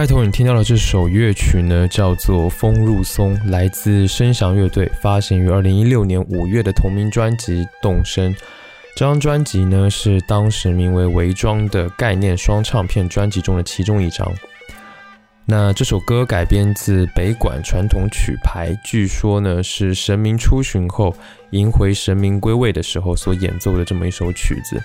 开头你听到的这首乐曲呢，叫做《风入松》，来自声响乐队，发行于二零一六年五月的同名专辑《动声》。这张专辑呢，是当时名为《伪装》的概念双唱片专辑中的其中一张。那这首歌改编自北管传统曲牌，据说呢是神明出巡后迎回神明归位的时候所演奏的这么一首曲子。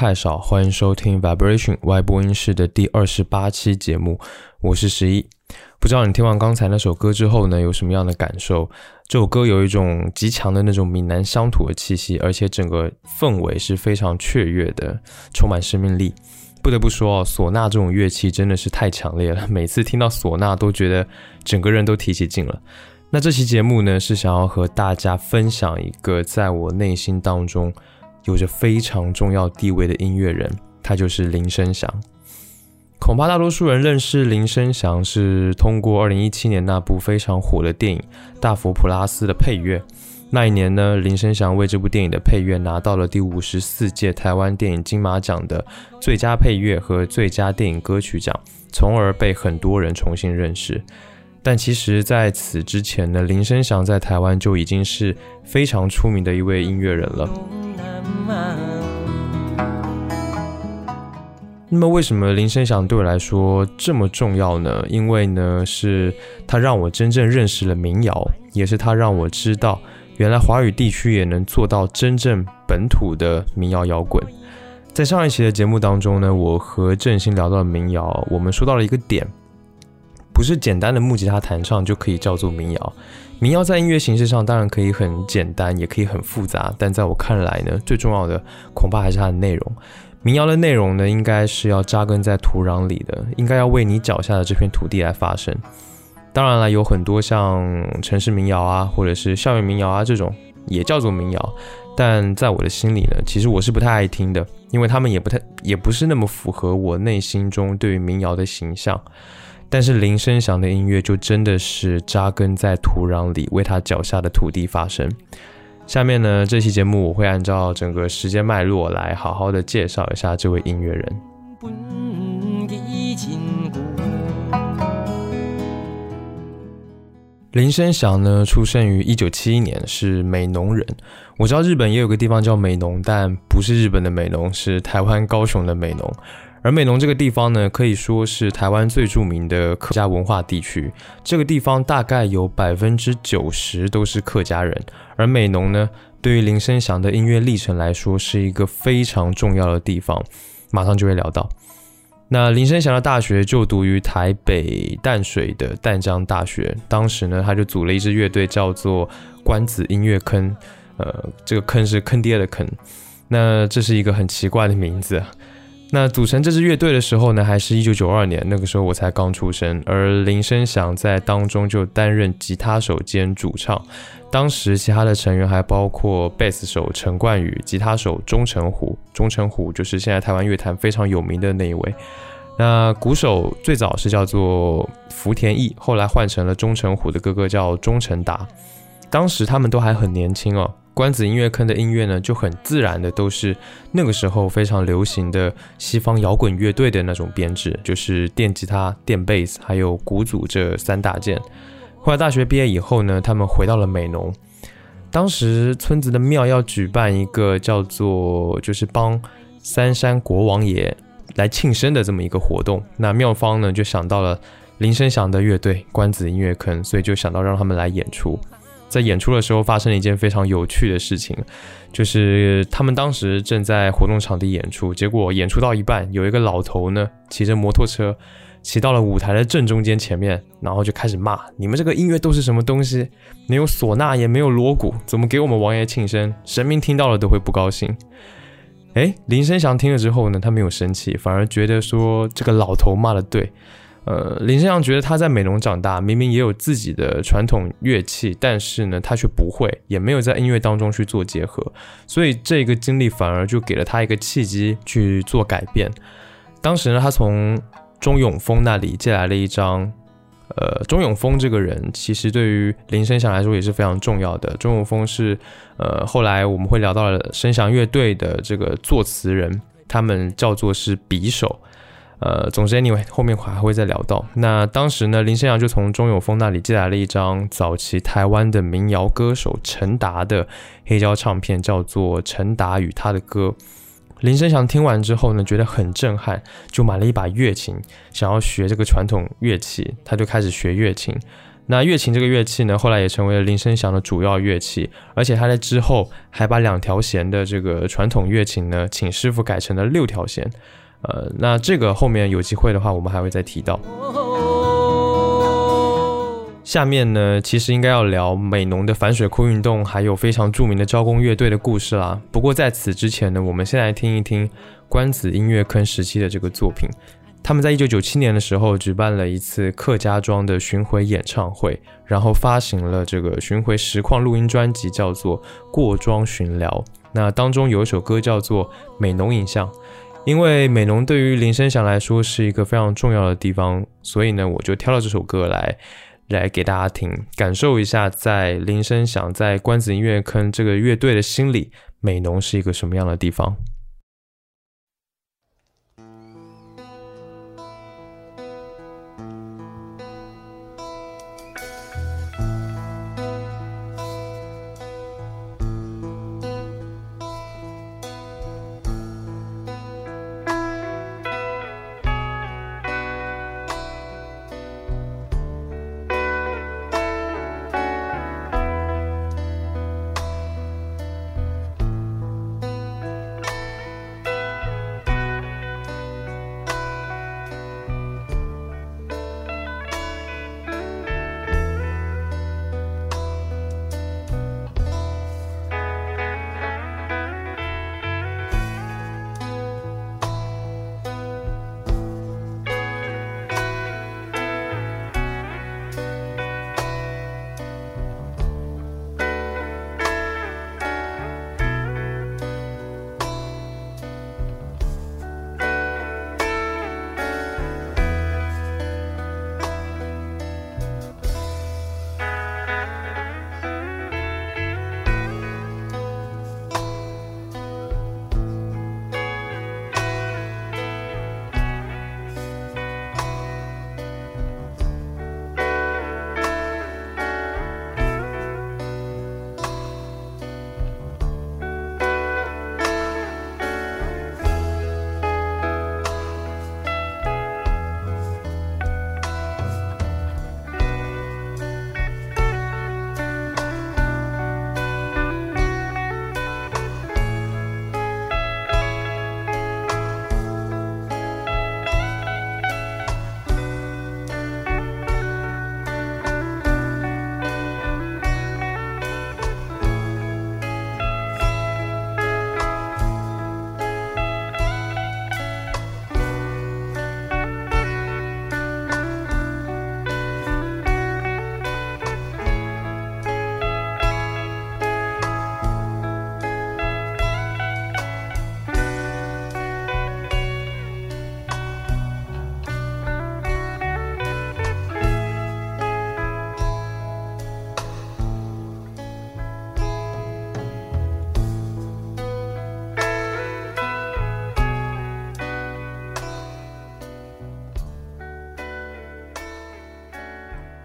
太少，欢迎收听 Vibration 外播音室的第二十八期节目，我是十一。不知道你听完刚才那首歌之后呢，有什么样的感受？这首歌有一种极强的那种闽南乡土的气息，而且整个氛围是非常雀跃的，充满生命力。不得不说哦，唢呐这种乐器真的是太强烈了，每次听到唢呐都觉得整个人都提起劲了。那这期节目呢，是想要和大家分享一个在我内心当中。有着非常重要地位的音乐人，他就是林声祥。恐怕大多数人认识林声祥是通过2017年那部非常火的电影《大佛普拉斯》的配乐。那一年呢，林声祥为这部电影的配乐拿到了第五十四届台湾电影金马奖的最佳配乐和最佳电影歌曲奖，从而被很多人重新认识。但其实，在此之前呢，林声祥在台湾就已经是非常出名的一位音乐人了。那么，为什么林声祥对我来说这么重要呢？因为呢，是他让我真正认识了民谣，也是他让我知道，原来华语地区也能做到真正本土的民谣摇滚。在上一期的节目当中呢，我和郑兴聊到了民谣，我们说到了一个点。不是简单的木吉他弹唱就可以叫做民谣。民谣在音乐形式上当然可以很简单，也可以很复杂，但在我看来呢，最重要的恐怕还是它的内容。民谣的内容呢，应该是要扎根在土壤里的，应该要为你脚下的这片土地来发声。当然了，有很多像城市民谣啊，或者是校园民谣啊这种，也叫做民谣。但在我的心里呢，其实我是不太爱听的，因为他们也不太，也不是那么符合我内心中对于民谣的形象。但是林声祥的音乐就真的是扎根在土壤里，为他脚下的土地发声。下面呢，这期节目我会按照整个时间脉络来好好的介绍一下这位音乐人。林声祥呢，出生于一九七一年，是美浓人。我知道日本也有个地方叫美浓，但不是日本的美浓，是台湾高雄的美浓。而美浓这个地方呢，可以说是台湾最著名的客家文化地区。这个地方大概有百分之九十都是客家人。而美浓呢，对于林声祥的音乐历程来说，是一个非常重要的地方。马上就会聊到。那林声祥的大学就读于台北淡水的淡江大学，当时呢，他就组了一支乐队，叫做关子音乐坑。呃，这个坑是坑爹的坑。那这是一个很奇怪的名字。那组成这支乐队的时候呢，还是一九九二年，那个时候我才刚出生，而林声祥在当中就担任吉他手兼主唱。当时其他的成员还包括贝斯手陈冠宇、吉他手钟成虎，钟成虎就是现在台湾乐坛非常有名的那一位。那鼓手最早是叫做福田义，后来换成了钟成虎的哥哥叫钟成达。当时他们都还很年轻哦。关子音乐坑的音乐呢，就很自然的都是那个时候非常流行的西方摇滚乐队的那种编制，就是电吉他、电贝斯还有鼓组这三大件。后来大学毕业以后呢，他们回到了美浓。当时村子的庙要举办一个叫做就是帮三山国王爷来庆生的这么一个活动，那庙方呢就想到了林声祥的乐队关子音乐坑，所以就想到让他们来演出。在演出的时候发生了一件非常有趣的事情，就是他们当时正在活动场地演出，结果演出到一半，有一个老头呢骑着摩托车。骑到了舞台的正中间前面，然后就开始骂：“你们这个音乐都是什么东西？没有唢呐，也没有锣鼓，怎么给我们王爷庆生？神明听到了都会不高兴。”哎，林声祥听了之后呢，他没有生气，反而觉得说这个老头骂的对。呃，林声祥觉得他在美浓长大，明明也有自己的传统乐器，但是呢，他却不会，也没有在音乐当中去做结合，所以这个经历反而就给了他一个契机去做改变。当时呢，他从钟永峰那里借来了一张，呃，钟永峰这个人其实对于林声祥来说也是非常重要的。钟永峰是，呃，后来我们会聊到了声祥乐队的这个作词人，他们叫做是匕首，呃，总之 anyway 后面还会再聊到。那当时呢，林声祥就从钟永峰那里借来了一张早期台湾的民谣歌手陈达的黑胶唱片，叫做《陈达与他的歌》。林声祥听完之后呢，觉得很震撼，就买了一把乐琴，想要学这个传统乐器，他就开始学乐琴。那乐琴这个乐器呢，后来也成为了林声祥的主要乐器，而且他在之后还把两条弦的这个传统乐琴呢，请师傅改成了六条弦。呃，那这个后面有机会的话，我们还会再提到。下面呢，其实应该要聊美浓的反水库运动，还有非常著名的招工乐队的故事啦。不过在此之前呢，我们先来听一听关子音乐坑时期的这个作品。他们在一九九七年的时候举办了一次客家庄的巡回演唱会，然后发行了这个巡回实况录音专辑，叫做《过庄巡聊》。那当中有一首歌叫做《美浓影像》，因为美浓对于林声祥来说是一个非常重要的地方，所以呢，我就挑了这首歌来。来给大家听，感受一下，在林声响在关子音乐坑这个乐队的心里，美浓是一个什么样的地方。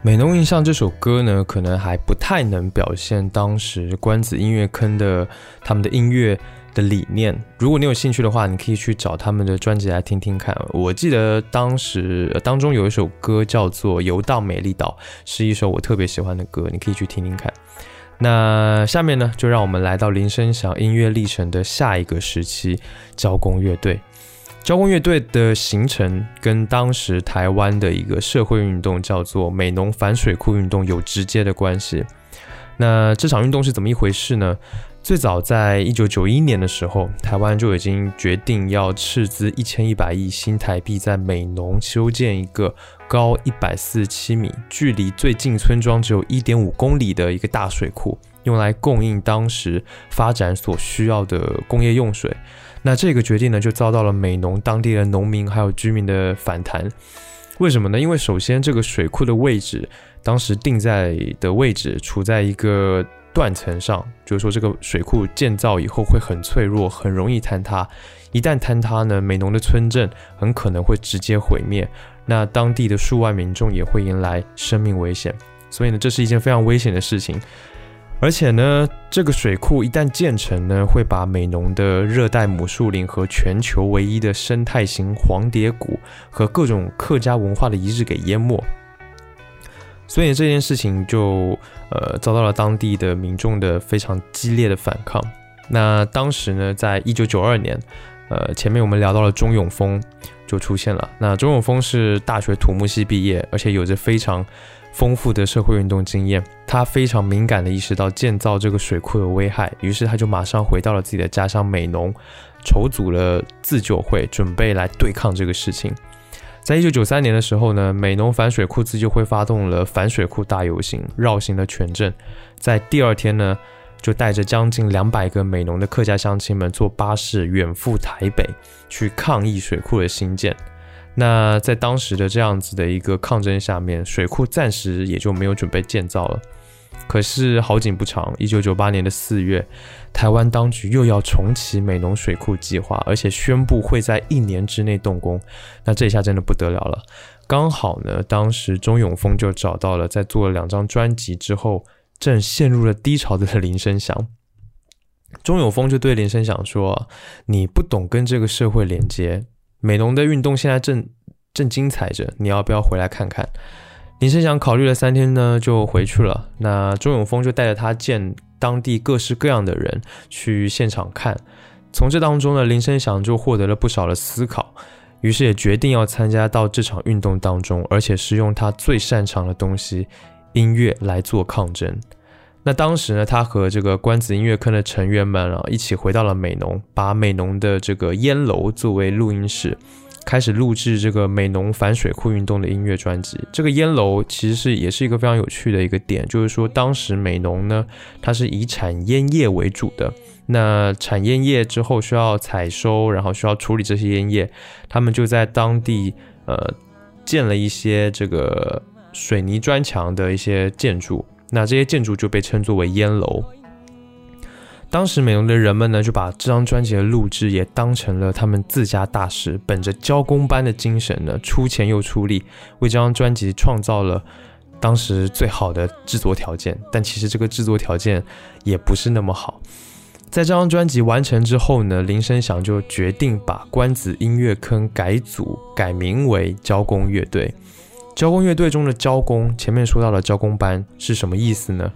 美浓印象这首歌呢，可能还不太能表现当时关子音乐坑的他们的音乐的理念。如果你有兴趣的话，你可以去找他们的专辑来听听看。我记得当时当中有一首歌叫做《游荡美丽岛》，是一首我特别喜欢的歌，你可以去听听看。那下面呢，就让我们来到林声祥音乐历程的下一个时期——交工乐队。交工乐队的形成跟当时台湾的一个社会运动叫做美浓反水库运动有直接的关系。那这场运动是怎么一回事呢？最早在一九九一年的时候，台湾就已经决定要斥资一千一百亿新台币，在美浓修建一个高一百四十七米、距离最近村庄只有一点五公里的一个大水库，用来供应当时发展所需要的工业用水。那这个决定呢，就遭到了美农当地的农民还有居民的反弹。为什么呢？因为首先这个水库的位置，当时定在的位置处在一个断层上，就是说这个水库建造以后会很脆弱，很容易坍塌。一旦坍塌呢，美农的村镇很可能会直接毁灭，那当地的数万民众也会迎来生命危险。所以呢，这是一件非常危险的事情。而且呢，这个水库一旦建成呢，会把美浓的热带母树林和全球唯一的生态型黄蝶谷和各种客家文化的遗址给淹没。所以这件事情就呃遭到了当地的民众的非常激烈的反抗。那当时呢，在一九九二年，呃，前面我们聊到了钟永峰就出现了。那钟永峰是大学土木系毕业，而且有着非常。丰富的社会运动经验，他非常敏感地意识到建造这个水库的危害，于是他就马上回到了自己的家乡美浓，筹组了自救会，准备来对抗这个事情。在一九九三年的时候呢，美浓反水库自救会发动了反水库大游行，绕行了全镇。在第二天呢，就带着将近两百个美浓的客家乡亲们坐巴士远赴台北，去抗议水库的兴建。那在当时的这样子的一个抗争下面，水库暂时也就没有准备建造了。可是好景不长，一九九八年的四月，台湾当局又要重启美浓水库计划，而且宣布会在一年之内动工。那这下真的不得了了。刚好呢，当时钟永峰就找到了在做了两张专辑之后，正陷入了低潮的林声祥。钟永峰就对林声祥说：“你不懂跟这个社会连接。”美浓的运动现在正正精彩着，你要不要回来看看？林声祥考虑了三天呢，就回去了。那周永峰就带着他见当地各式各样的人去现场看，从这当中呢，林声祥就获得了不少的思考，于是也决定要参加到这场运动当中，而且是用他最擅长的东西——音乐来做抗争。那当时呢，他和这个关子音乐坑的成员们啊，一起回到了美浓，把美浓的这个烟楼作为录音室，开始录制这个美浓反水库运动的音乐专辑。这个烟楼其实是也是一个非常有趣的一个点，就是说当时美浓呢，它是以产烟叶为主的。那产烟叶之后需要采收，然后需要处理这些烟叶，他们就在当地呃建了一些这个水泥砖墙的一些建筑。那这些建筑就被称作为烟楼。当时美容的人们呢，就把这张专辑的录制也当成了他们自家大事，本着交工班的精神呢，出钱又出力，为这张专辑创造了当时最好的制作条件。但其实这个制作条件也不是那么好。在这张专辑完成之后呢，林声祥就决定把关子音乐坑改组，改名为交工乐队。交工乐队中的交工，前面说到的交工班是什么意思呢？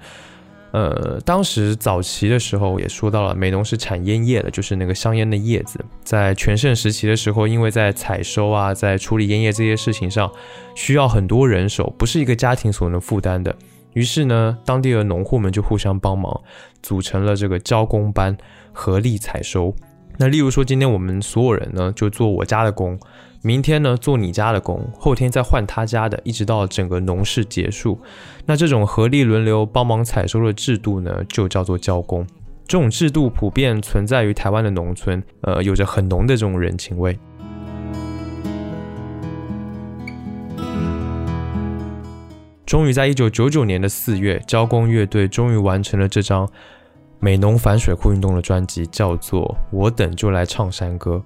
呃，当时早期的时候也说到了，美浓是产烟叶的，就是那个香烟的叶子。在全盛时期的时候，因为在采收啊，在处理烟叶这些事情上，需要很多人手，不是一个家庭所能负担的。于是呢，当地的农户们就互相帮忙，组成了这个交工班，合力采收。那例如说，今天我们所有人呢，就做我家的工。明天呢，做你家的工，后天再换他家的，一直到整个农事结束。那这种合力轮流帮忙采收的制度呢，就叫做交工。这种制度普遍存在于台湾的农村，呃，有着很浓的这种人情味。终于在一九九九年的四月，交工乐队终于完成了这张美农反水库运动的专辑，叫做《我等就来唱山歌》。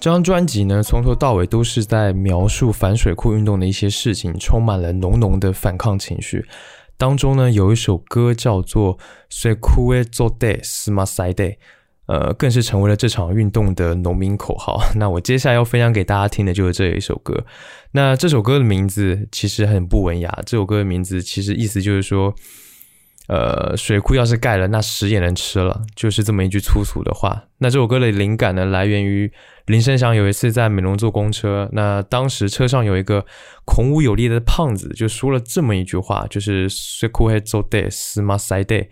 这张专辑呢，从头到尾都是在描述反水库运动的一些事情，充满了浓浓的反抗情绪。当中呢，有一首歌叫做《水库诶做 day 斯马赛 day》，呃，更是成为了这场运动的农民口号。那我接下来要分享给大家听的就是这一首歌。那这首歌的名字其实很不文雅，这首歌的名字其实意思就是说。呃，水库要是盖了，那屎也能吃了，就是这么一句粗俗的话。那这首歌的灵感呢，来源于林声祥有一次在美浓坐公车，那当时车上有一个孔武有力的胖子，就说了这么一句话，就是水库会做 day，死马塞 day。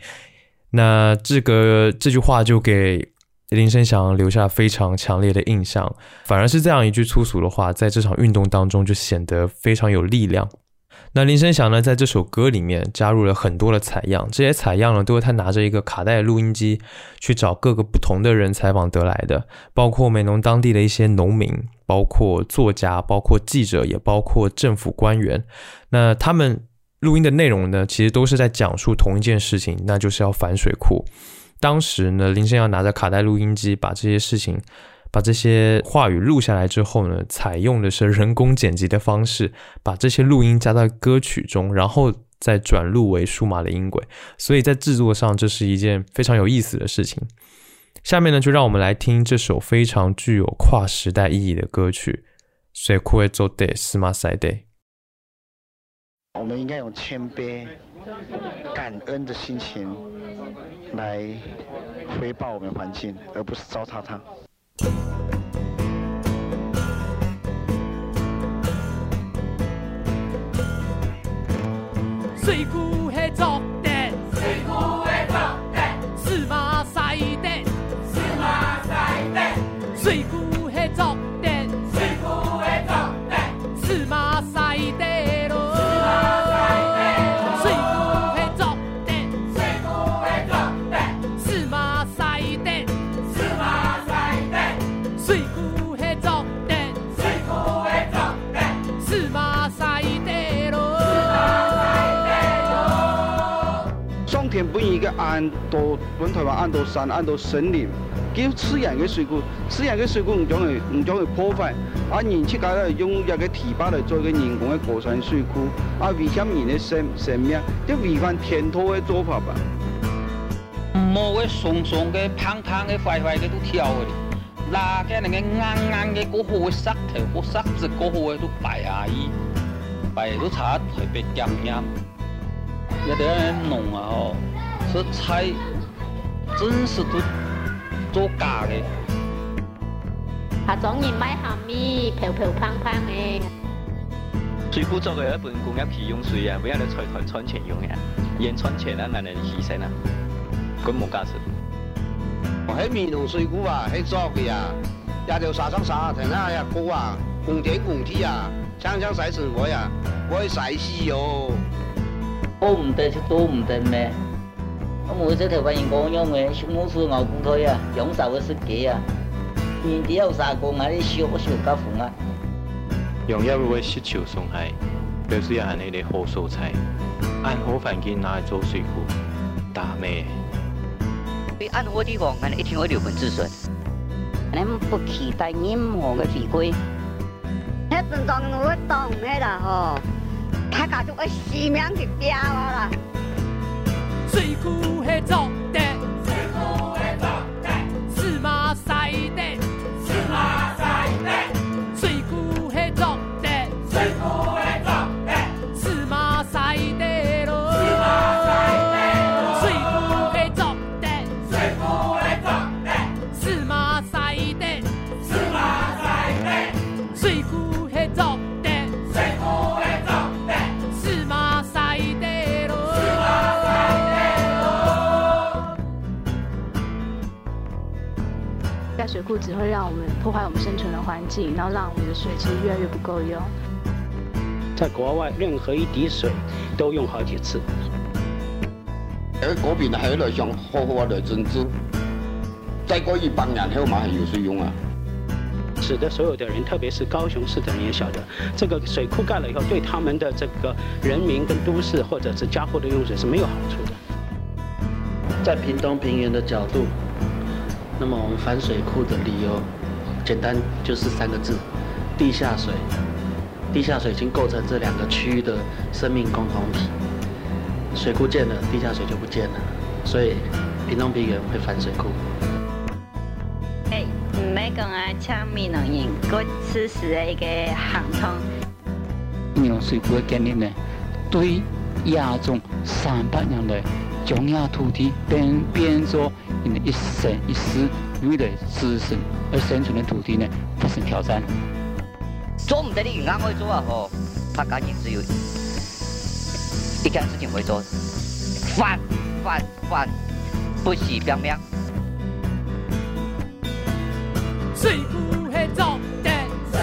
那这个这句话就给林声祥留下非常强烈的印象，反而是这样一句粗俗的话，在这场运动当中就显得非常有力量。那林声祥呢，在这首歌里面加入了很多的采样，这些采样呢，都是他拿着一个卡带录音机去找各个不同的人采访得来的，包括美浓当地的一些农民，包括作家，包括记者，也包括政府官员。那他们录音的内容呢，其实都是在讲述同一件事情，那就是要反水库。当时呢，林声祥拿着卡带录音机，把这些事情。把这些话语录下来之后呢，采用的是人工剪辑的方式，把这些录音加到歌曲中，然后再转录为数码的音轨。所以在制作上，这是一件非常有意思的事情。下面呢，就让我们来听这首非常具有跨时代意义的歌曲《水库会做 day 斯马赛 day》。我们应该用谦卑、感恩的心情来回报我们环境，而不是糟蹋它。水库的作地，水库的作地，司马赛地，司马赛地，水库的作地，水库的作地，司马赛地。按到本台湾按到山按到森林，叫自然的水库，自然的水库唔将会唔将会破坏，啊人去搞来用一个堤坝来做一个人工的过山水库，啊危险人的生生命，这违反天土的做法吧。冇个松松嘅、胖胖嘅、坏坏嘅都挑嘅，那个那个硬硬嘅过好嘅石头、过石子过好嘅都白阿姨，白都差特别咸咸，一啲人弄啊吼。这菜真是都做假的。下种人买虾米，漂漂胖胖的。水库作为一本工业企用水啊，不要你财团赚钱用呀，人赚钱啊，哪能牺牲啊？根本价值。喺面同水库啊，喺作嘅啊，一条沙上沙，停下呀高啊，公天公地啊，抢抢晒生活呀，我会晒死哟。多唔得就多唔得咩？我这头发人讲样嘅，小老鼠牛骨腿啊，享受嘅设计啊，年底有啥工啊？你笑我笑家风啊！用一位石潮送系，表示下你哋好素材，按好环境拿来做水果，打咩？对按好地方，俺一定会留本止损。俺不期待任何嘅回归。那阵当我当嘅啦吼，他家族嘅使命就掉啦。水库的作地，水库的作地，司马西地，盖水库只会让我们破坏我们生存的环境，然后让我们的水其实越来越不够用。在国外，任何一滴水都用好几次。喺嗰边喺度上好好的珍珠，再过一百年后嘛还有水用啊！使得所有的人，特别是高雄市的人也晓得，这个水库盖了以后，对他们的这个人民跟都市或者是家户的用水是没有好处的。在屏东平原的角度。那么我们反水库的理由，简单就是三个字：地下水。地下水已经构成这两个区域的生命共同体。水库建了，地下水就不见了，所以屏东平原会反水库。哎，唔免讲啊，抢闽南人，过此时的一个行通。闽南水库的建立呢，对亚种三百年来中亚土地变变作一生一世为了自身而生存的土地呢，发生挑战。做唔得你硬去做啊！吼，他赶紧只有一件事情会做，反反反，不是表面。水库的重点，水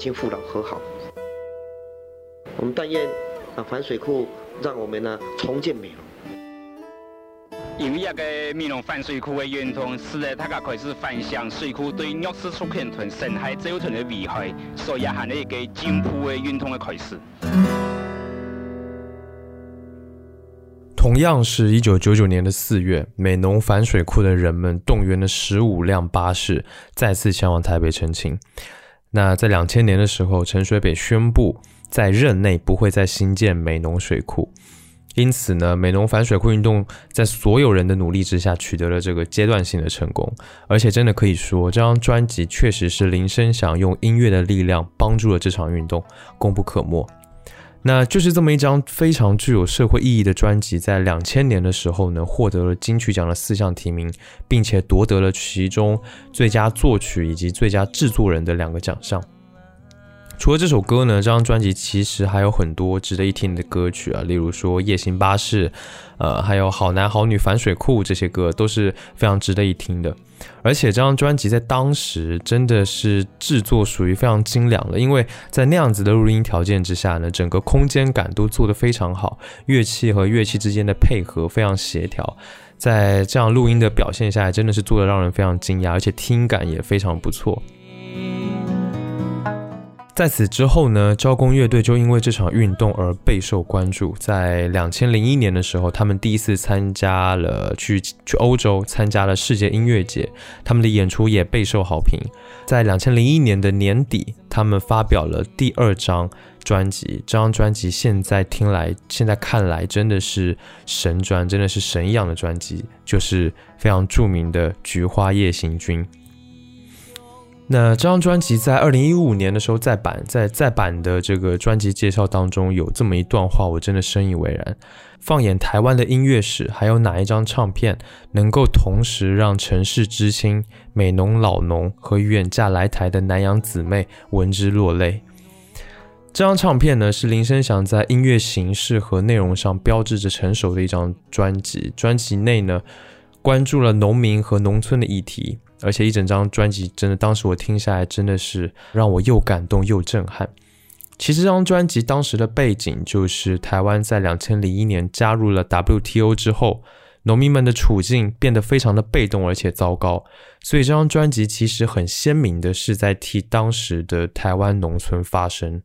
亲父老和好。我们但愿啊反水库让我们呢重建美容。因为一个美容反水库的运动，使得大家开始反省水库对弱势族群同生态造成的危害，所以也係一个进步的运动的开始。同样是一九九九年的四月，美浓反水库的人们动员了十五辆巴士，再次前往台北澄清。那在两千年的时候，陈水扁宣布在任内不会再新建美浓水库，因此呢，美浓反水库运动在所有人的努力之下取得了这个阶段性的成功，而且真的可以说，这张专辑确实是林声响用音乐的力量帮助了这场运动，功不可没。那就是这么一张非常具有社会意义的专辑，在两千年的时候呢，获得了金曲奖的四项提名，并且夺得了其中最佳作曲以及最佳制作人的两个奖项。除了这首歌呢，这张专辑其实还有很多值得一听的歌曲啊，例如说《夜行巴士》，呃，还有《好男好女反水库》这些歌都是非常值得一听的。而且这张专辑在当时真的是制作属于非常精良的，因为在那样子的录音条件之下呢，整个空间感都做得非常好，乐器和乐器之间的配合非常协调，在这样录音的表现下来，真的是做得让人非常惊讶，而且听感也非常不错。在此之后呢，招工乐队就因为这场运动而备受关注。在两千零一年的时候，他们第一次参加了去去欧洲参加了世界音乐节，他们的演出也备受好评。在两千零一年的年底，他们发表了第二张专辑，这张专辑现在听来，现在看来真的是神专，真的是神一样的专辑，就是非常著名的《菊花夜行军》。那这张专辑在二零一五年的时候再版，在再版的这个专辑介绍当中有这么一段话，我真的深以为然。放眼台湾的音乐史，还有哪一张唱片能够同时让城市知青、美农老农和远嫁来台的南洋姊妹闻之落泪？这张唱片呢，是林声祥在音乐形式和内容上标志着成熟的一张专辑。专辑内呢，关注了农民和农村的议题。而且一整张专辑真的，当时我听下来真的是让我又感动又震撼。其实这张专辑当时的背景就是台湾在两千零一年加入了 WTO 之后，农民们的处境变得非常的被动而且糟糕，所以这张专辑其实很鲜明的是在替当时的台湾农村发声。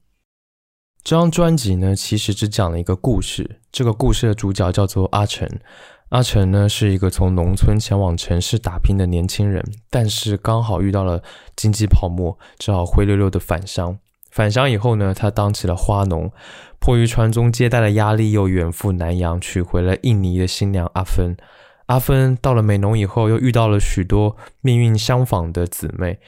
这张专辑呢，其实只讲了一个故事，这个故事的主角叫做阿成。阿成呢是一个从农村前往城市打拼的年轻人，但是刚好遇到了经济泡沫，只好灰溜溜的返乡。返乡以后呢，他当起了花农，迫于传宗接代的压力，又远赴南洋，娶回了印尼的新娘阿芬。阿芬到了美浓以后，又遇到了许多命运相仿的姊妹。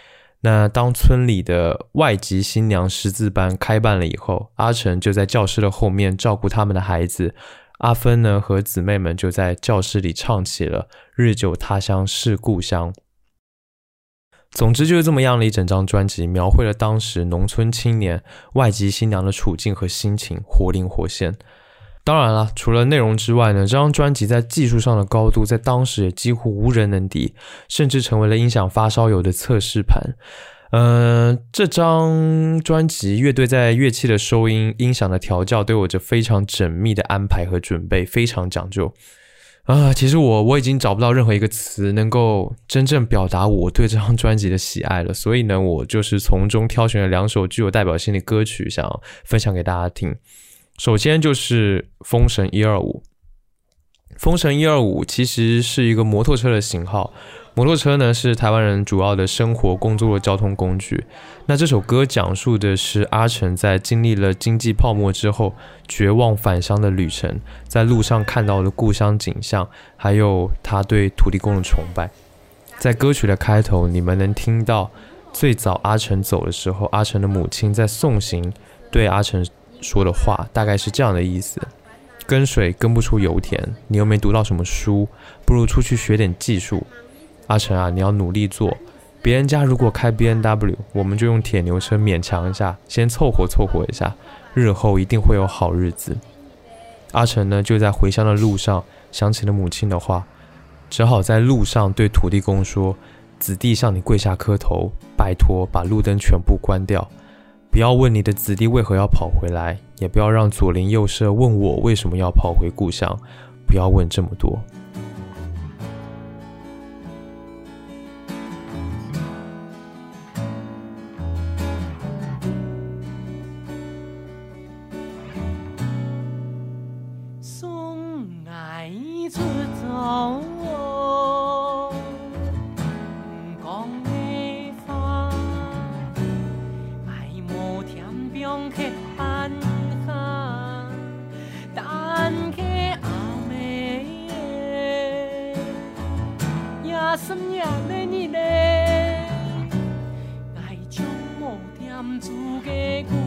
那当村里的外籍新娘识字班开办了以后，阿成就在教室的后面照顾他们的孩子。阿芬呢和姊妹们就在教室里唱起了《日久他乡是故乡》。总之就是这么样的一整张专辑，描绘了当时农村青年外籍新娘的处境和心情，活灵活现。当然了，除了内容之外呢，这张专辑在技术上的高度，在当时也几乎无人能敌，甚至成为了音响发烧友的测试盘。嗯，这张专辑乐队在乐器的收音、音响的调教都有着非常缜密的安排和准备，非常讲究。啊，其实我我已经找不到任何一个词能够真正表达我对这张专辑的喜爱了，所以呢，我就是从中挑选了两首具有代表性的歌曲，想分享给大家听。首先就是《风神一二五》，《风神一二五》其实是一个摩托车的型号。摩托车呢是台湾人主要的生活工作的交通工具。那这首歌讲述的是阿成在经历了经济泡沫之后，绝望返乡的旅程，在路上看到了故乡景象，还有他对土地公的崇拜。在歌曲的开头，你们能听到最早阿成走的时候，阿成的母亲在送行对阿成说的话，大概是这样的意思：跟水跟不出油田，你又没读到什么书，不如出去学点技术。阿成啊，你要努力做。别人家如果开 B N W，我们就用铁牛车勉强一下，先凑合凑合一下，日后一定会有好日子。阿成呢，就在回乡的路上想起了母亲的话，只好在路上对土地公说：“子弟向你跪下磕头，拜托把路灯全部关掉，不要问你的子弟为何要跑回来，也不要让左邻右舍问我为什么要跑回故乡，不要问这么多。” Dù 的骨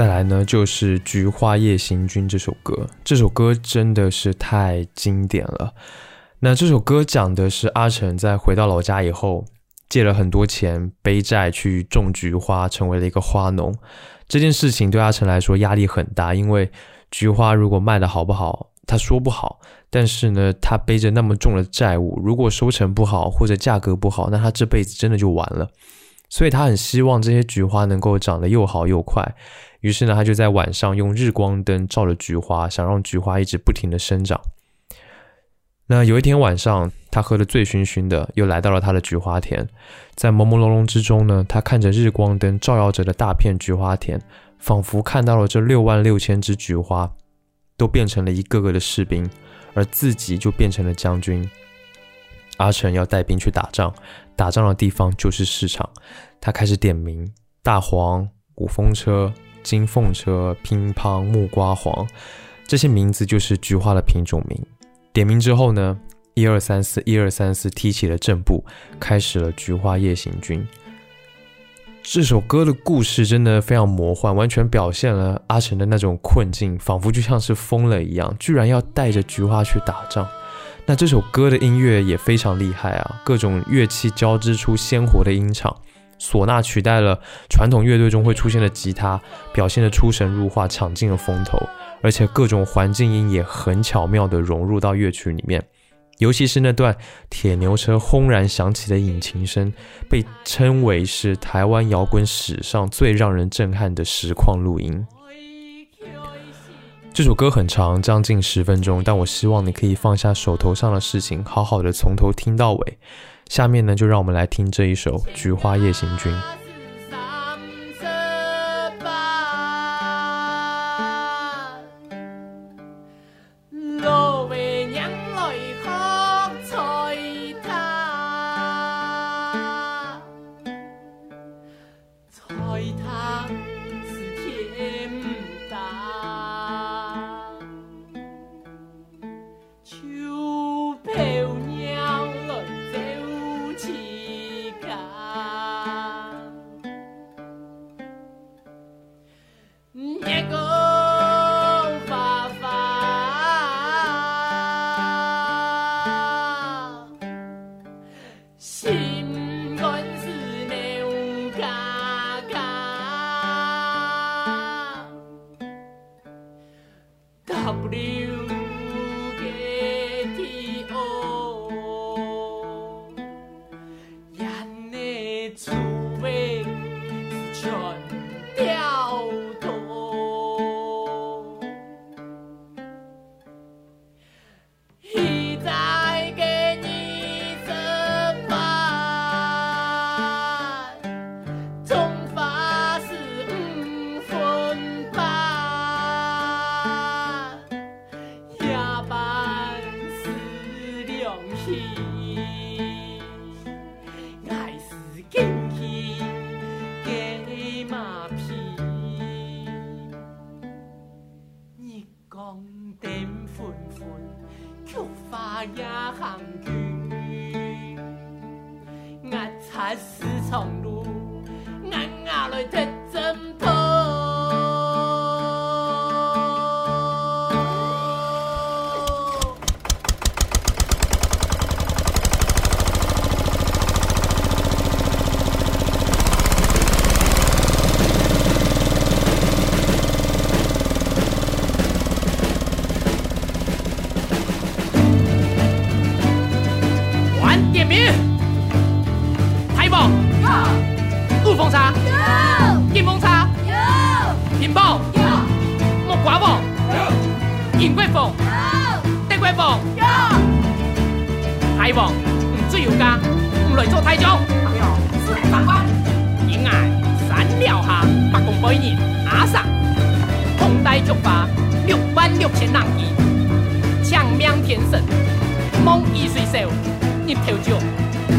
再来呢，就是《菊花夜行军》这首歌。这首歌真的是太经典了。那这首歌讲的是阿成在回到老家以后，借了很多钱背债去种菊花，成为了一个花农。这件事情对阿成来说压力很大，因为菊花如果卖的好不好，他说不好，但是呢，他背着那么重的债务，如果收成不好或者价格不好，那他这辈子真的就完了。所以他很希望这些菊花能够长得又好又快。于是呢，他就在晚上用日光灯照着菊花，想让菊花一直不停的生长。那有一天晚上，他喝得醉醺醺的，又来到了他的菊花田，在朦朦胧胧之中呢，他看着日光灯照耀着的大片菊花田，仿佛看到了这六万六千只菊花。都变成了一个个的士兵，而自己就变成了将军。阿成要带兵去打仗，打仗的地方就是市场。他开始点名：大黄、五风车、金凤车、乒乓、木瓜黄，这些名字就是菊花的品种名。点名之后呢，一二三四，一二三四，踢起了正步，开始了菊花夜行军。这首歌的故事真的非常魔幻，完全表现了阿成的那种困境，仿佛就像是疯了一样，居然要带着菊花去打仗。那这首歌的音乐也非常厉害啊，各种乐器交织出鲜活的音场，唢呐取代了传统乐队中会出现的吉他，表现的出神入化，抢尽了风头，而且各种环境音也很巧妙地融入到乐曲里面。尤其是那段铁牛车轰然响起的引擎声，被称为是台湾摇滚史上最让人震撼的实况录音。这首歌很长，将近十分钟，但我希望你可以放下手头上的事情，好好的从头听到尾。下面呢，就让我们来听这一首《菊花夜行军》。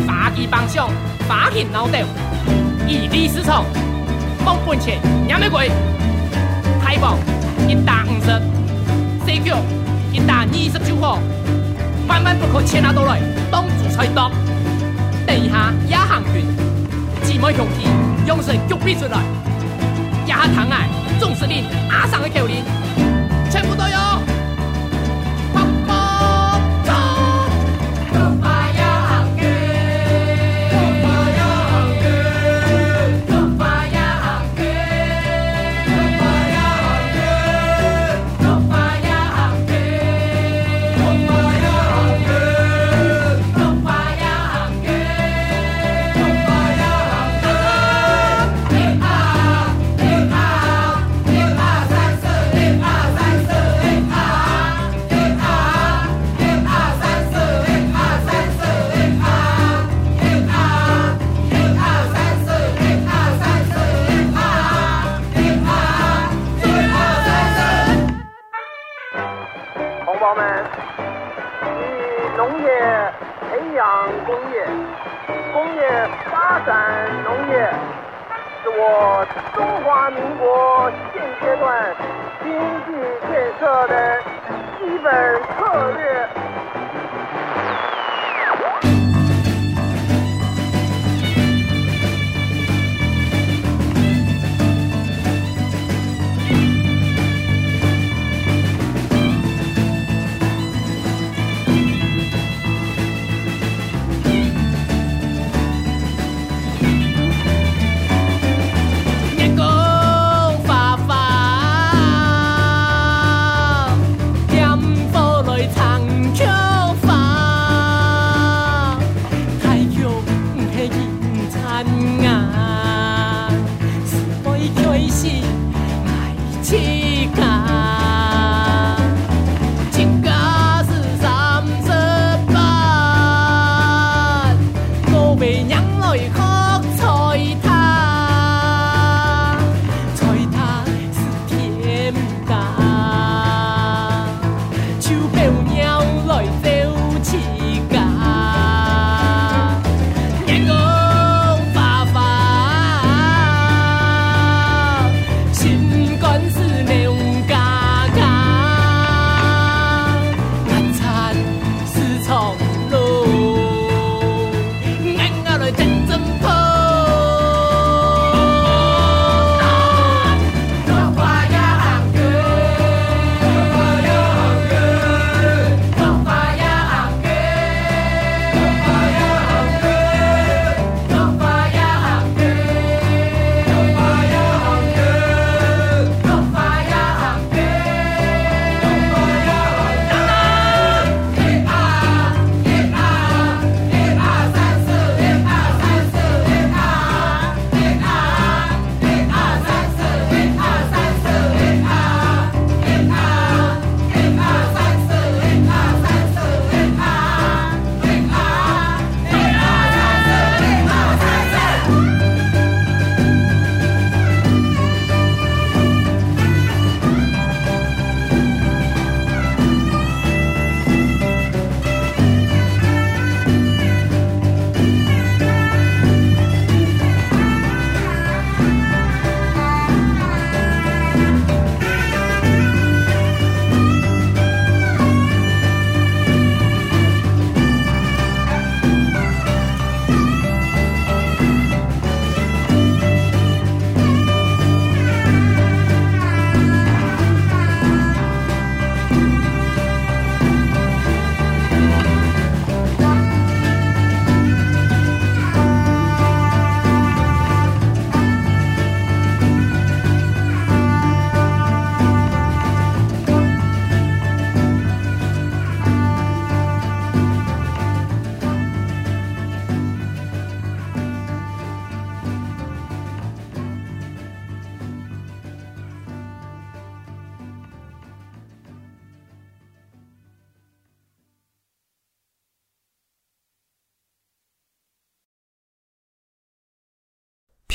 打击帮凶，发现脑豆，疑虑市场，冒本钱，也没鬼。太棒，一打五十，西脚，一打二十九号，万万不可牵拉到来，当主菜刀。地下野行拳，寂寞游戏，用世就屁出来。假堂崖，总是令，马上去求您，全部都有。工业，工业发展农业，是我中华民国现阶段经济建设的基本策略。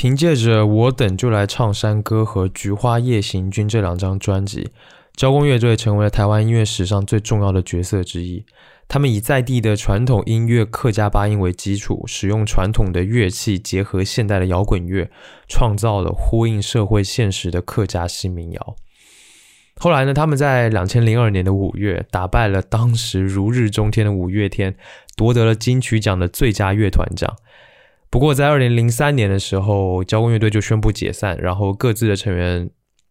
凭借着《我等就来唱山歌》和《菊花夜行军》这两张专辑，交工乐队成为了台湾音乐史上最重要的角色之一。他们以在地的传统音乐客家八音为基础，使用传统的乐器结合现代的摇滚乐，创造了呼应社会现实的客家新民谣。后来呢，他们在两千零二年的五月打败了当时如日中天的五月天，夺得了金曲奖的最佳乐团奖。不过，在二零零三年的时候，交工乐队就宣布解散，然后各自的成员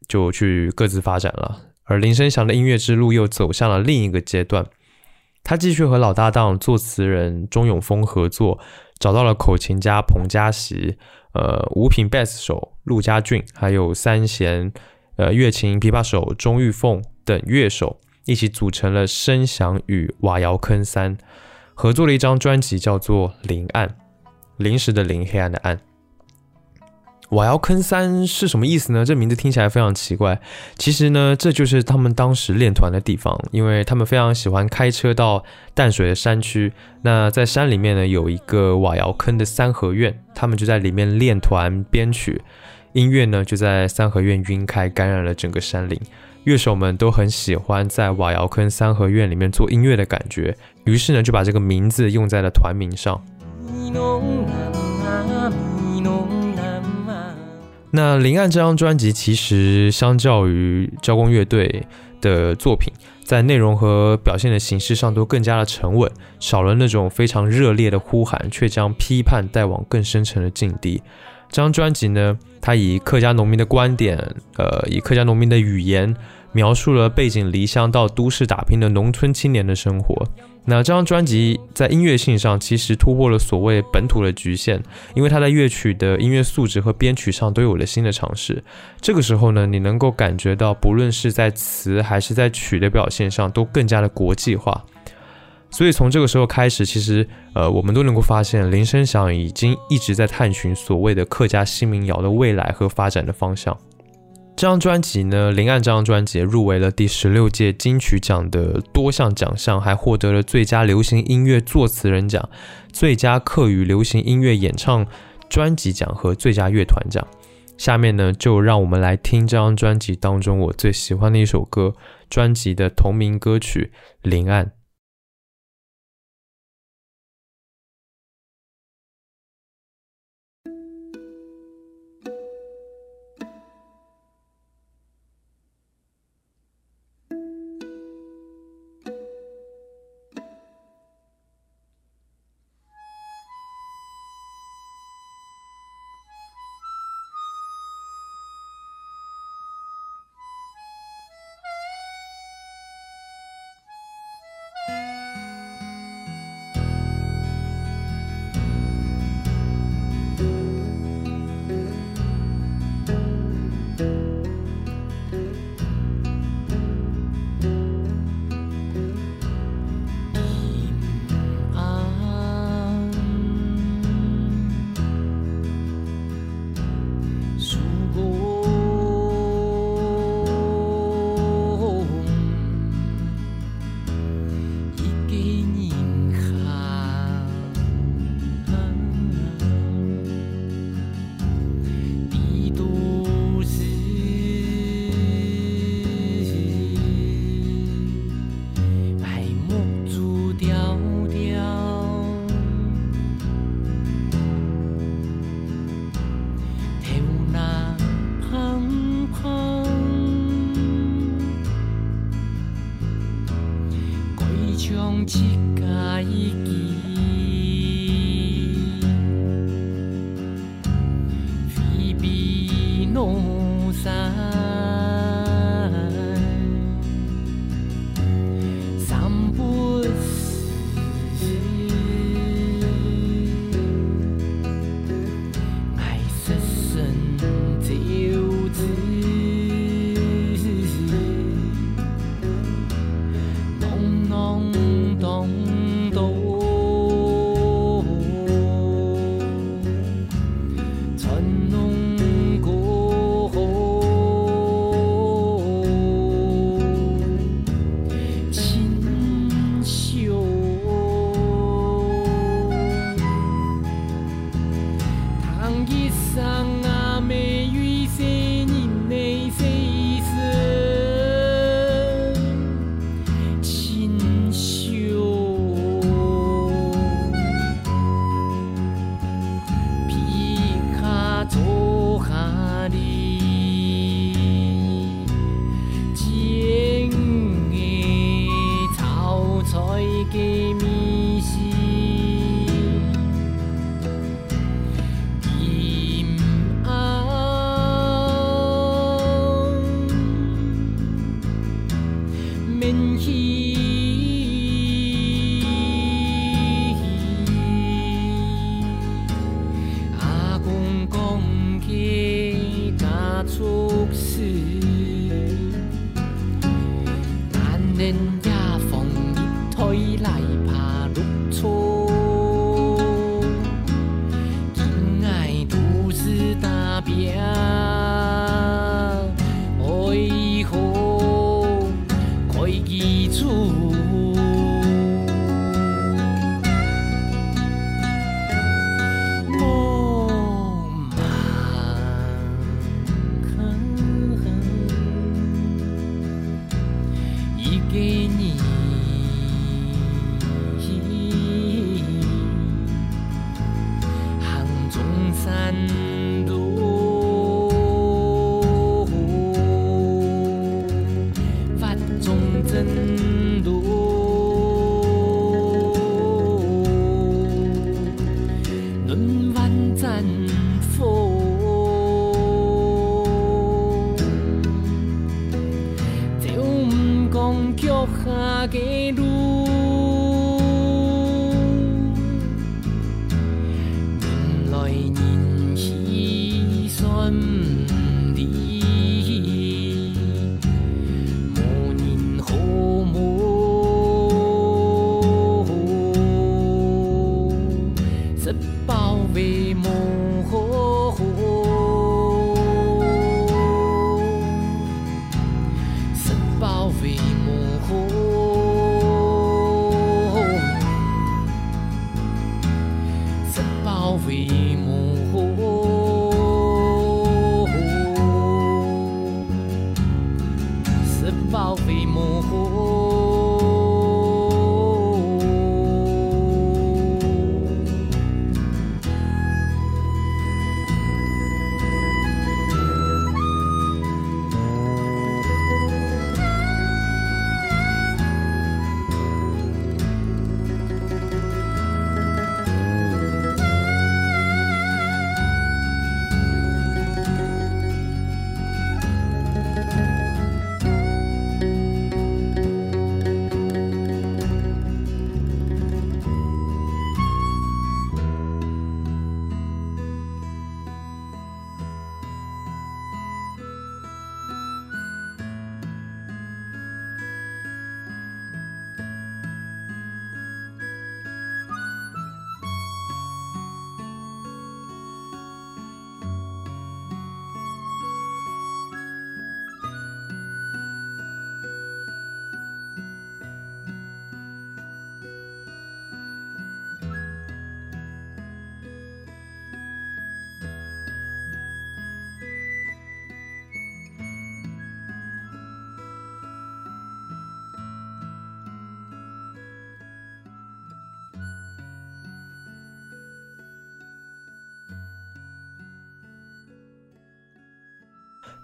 就去各自发展了。而林生祥的音乐之路又走向了另一个阶段，他继续和老搭档作词人钟永峰合作，找到了口琴家彭佳琪、呃五品贝斯手陆家俊，还有三弦、呃乐琴、琵琶手钟玉凤等乐手，一起组成了声响与瓦窑坑三，合作了一张专辑，叫做《林暗》。临时的临，黑暗的暗。瓦窑坑三是什么意思呢？这名字听起来非常奇怪。其实呢，这就是他们当时练团的地方，因为他们非常喜欢开车到淡水的山区。那在山里面呢，有一个瓦窑坑的三合院，他们就在里面练团编曲。音乐呢就在三合院晕开，感染了整个山林。乐手们都很喜欢在瓦窑坑三合院里面做音乐的感觉，于是呢就把这个名字用在了团名上。那《林岸》这张专辑其实相较于交工乐队的作品，在内容和表现的形式上都更加的沉稳，少了那种非常热烈的呼喊，却将批判带往更深层的境地。这张专辑呢，它以客家农民的观点，呃，以客家农民的语言，描述了背井离乡到都市打拼的农村青年的生活。那这张专辑在音乐性上其实突破了所谓本土的局限，因为它在乐曲的音乐素质和编曲上都有了新的尝试。这个时候呢，你能够感觉到，不论是在词还是在曲的表现上，都更加的国际化。所以从这个时候开始，其实呃，我们都能够发现，林声祥已经一直在探寻所谓的客家新民谣的未来和发展的方向。这张专辑呢，《林岸》这张专辑入围了第十六届金曲奖的多项奖项，还获得了最佳流行音乐作词人奖、最佳客语流行音乐演唱专辑奖和最佳乐团奖。下面呢，就让我们来听这张专辑当中我最喜欢的一首歌，专辑的同名歌曲《林岸》。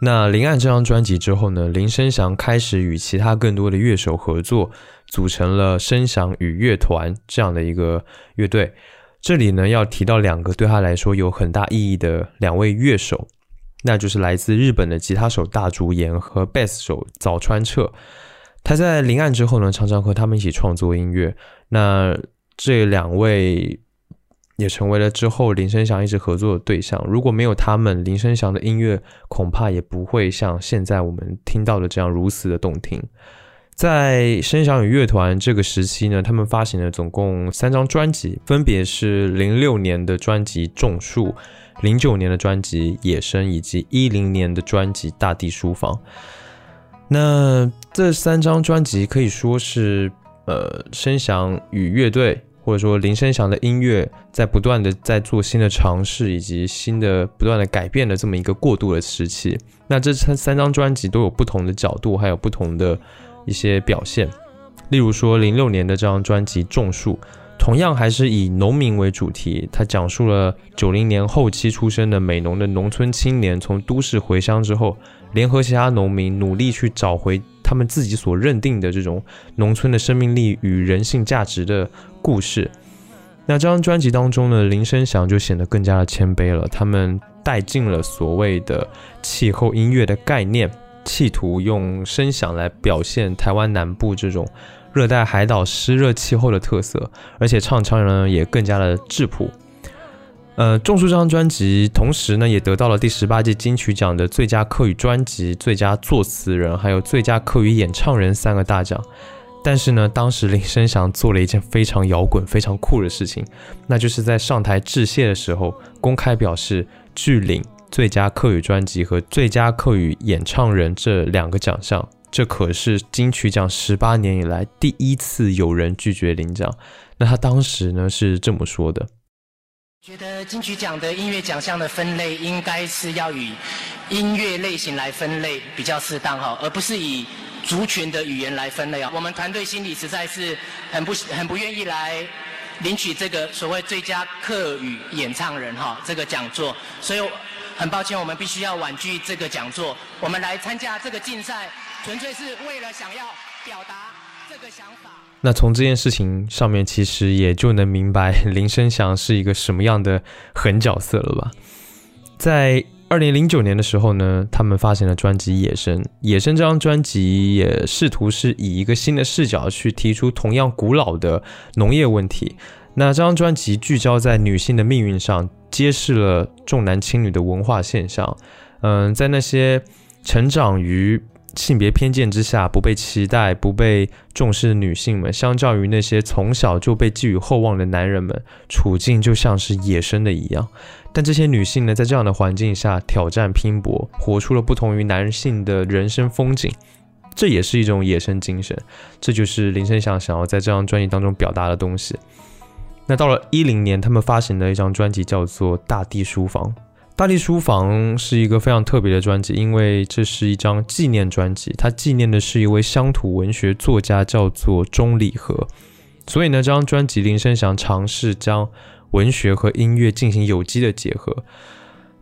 那《临岸》这张专辑之后呢，林声祥开始与其他更多的乐手合作，组成了声响与乐团这样的一个乐队。这里呢，要提到两个对他来说有很大意义的两位乐手，那就是来自日本的吉他手大竹研和贝斯手早川彻。他在《临岸》之后呢，常常和他们一起创作音乐。那这两位。也成为了之后林声祥一直合作的对象。如果没有他们，林声祥的音乐恐怕也不会像现在我们听到的这样如此的动听。在声响与乐团这个时期呢，他们发行了总共三张专辑，分别是零六年的专辑《种树》，零九年的专辑《野生》，以及一零年的专辑《大地书房》。那这三张专辑可以说是呃声响与乐队。或者说林声祥的音乐在不断的在做新的尝试，以及新的不断的改变的这么一个过渡的时期。那这三三张专辑都有不同的角度，还有不同的一些表现。例如说零六年的这张专辑《种树》，同样还是以农民为主题，它讲述了九零年后期出生的美农的农村青年从都市回乡之后，联合其他农民努力去找回他们自己所认定的这种农村的生命力与人性价值的。故事，那这张专辑当中呢，林声祥就显得更加的谦卑了。他们带进了所谓的气候音乐的概念，企图用声响来表现台湾南部这种热带海岛湿热气候的特色，而且唱腔呢也更加的质朴。呃，种树这张专辑，同时呢也得到了第十八届金曲奖的最佳客语专辑、最佳作词人，还有最佳客语演唱人三个大奖。但是呢，当时林声祥做了一件非常摇滚、非常酷的事情，那就是在上台致谢的时候，公开表示拒领最佳客语专辑和最佳客语演唱人这两个奖项。这可是金曲奖十八年以来第一次有人拒绝领奖。那他当时呢是这么说的：“觉得金曲奖的音乐奖项的分类应该是要以音乐类型来分类比较适当哈，而不是以。”族群的语言来分类啊，我们团队心里实在是很不很不愿意来领取这个所谓最佳客语演唱人哈这个讲座，所以很抱歉，我们必须要婉拒这个讲座。我们来参加这个竞赛，纯粹是为了想要表达这个想法。那从这件事情上面，其实也就能明白林声祥是一个什么样的狠角色了吧？在二零零九年的时候呢，他们发行了专辑《野生》。《野生》这张专辑也试图是以一个新的视角去提出同样古老的农业问题。那这张专辑聚焦在女性的命运上，揭示了重男轻女的文化现象。嗯，在那些成长于性别偏见之下，不被期待、不被重视的女性们，相较于那些从小就被寄予厚望的男人们，处境就像是野生的一样。但这些女性呢，在这样的环境下挑战拼搏，活出了不同于男性的人生风景，这也是一种野生精神。这就是林声祥想要在这张专辑当中表达的东西。那到了一零年，他们发行的一张专辑叫做《大地书房》。《大地书房》是一个非常特别的专辑，因为这是一张纪念专辑，它纪念的是一位乡土文学作家，叫做钟礼和。所以呢，这张专辑林声祥尝试将文学和音乐进行有机的结合，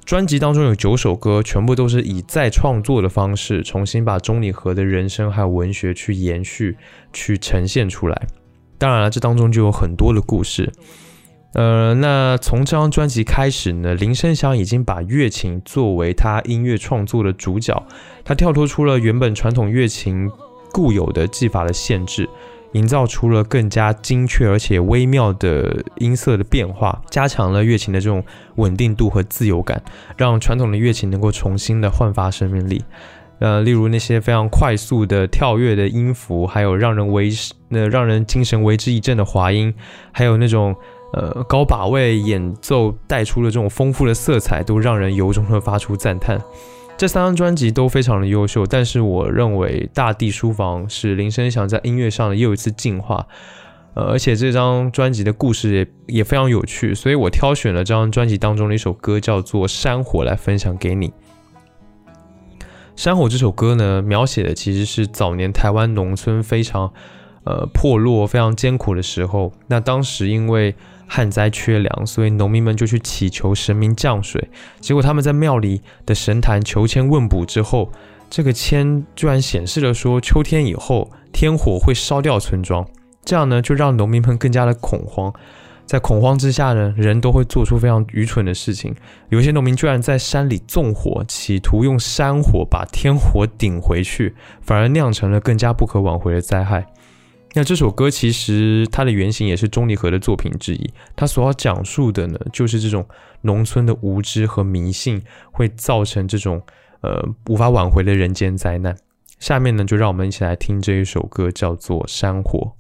专辑当中有九首歌，全部都是以再创作的方式，重新把钟礼和的人生还有文学去延续、去呈现出来。当然了，这当中就有很多的故事。呃，那从这张专辑开始呢，林声祥已经把乐琴作为他音乐创作的主角，他跳脱出了原本传统乐琴固有的技法的限制。营造出了更加精确而且微妙的音色的变化，加强了乐琴的这种稳定度和自由感，让传统的乐琴能够重新的焕发生命力。呃，例如那些非常快速的跳跃的音符，还有让人为呃让人精神为之一振的滑音，还有那种呃高把位演奏带出的这种丰富的色彩，都让人由衷的发出赞叹。这三张专辑都非常的优秀，但是我认为《大地书房》是林声祥在音乐上的又一次进化，呃，而且这张专辑的故事也也非常有趣，所以我挑选了这张专辑当中的一首歌，叫做《山火》来分享给你。《山火》这首歌呢，描写的其实是早年台湾农村非常呃破落、非常艰苦的时候，那当时因为旱灾缺粮，所以农民们就去祈求神明降水。结果他们在庙里的神坛求签问卜之后，这个签居然显示了说秋天以后天火会烧掉村庄。这样呢，就让农民们更加的恐慌。在恐慌之下呢，人都会做出非常愚蠢的事情。有些农民居然在山里纵火，企图用山火把天火顶回去，反而酿成了更加不可挽回的灾害。那这首歌其实它的原型也是钟离和的作品之一，它所要讲述的呢，就是这种农村的无知和迷信会造成这种呃无法挽回的人间灾难。下面呢，就让我们一起来听这一首歌，叫做《山火》。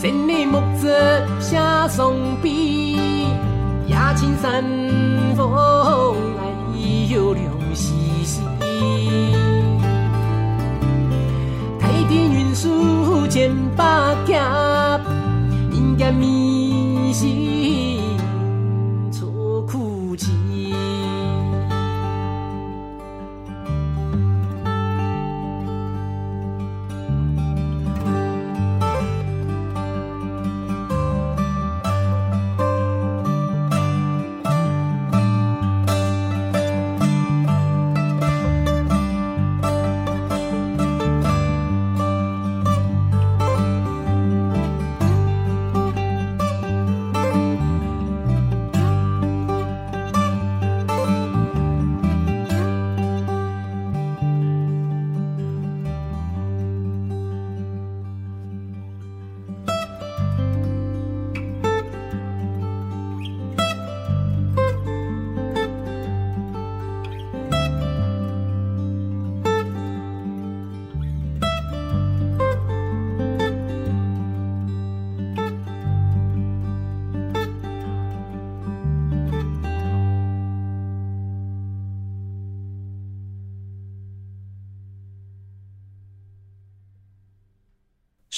千里木子下松笔，夜青山风来有凉兮兮。太天云树千百夹，人间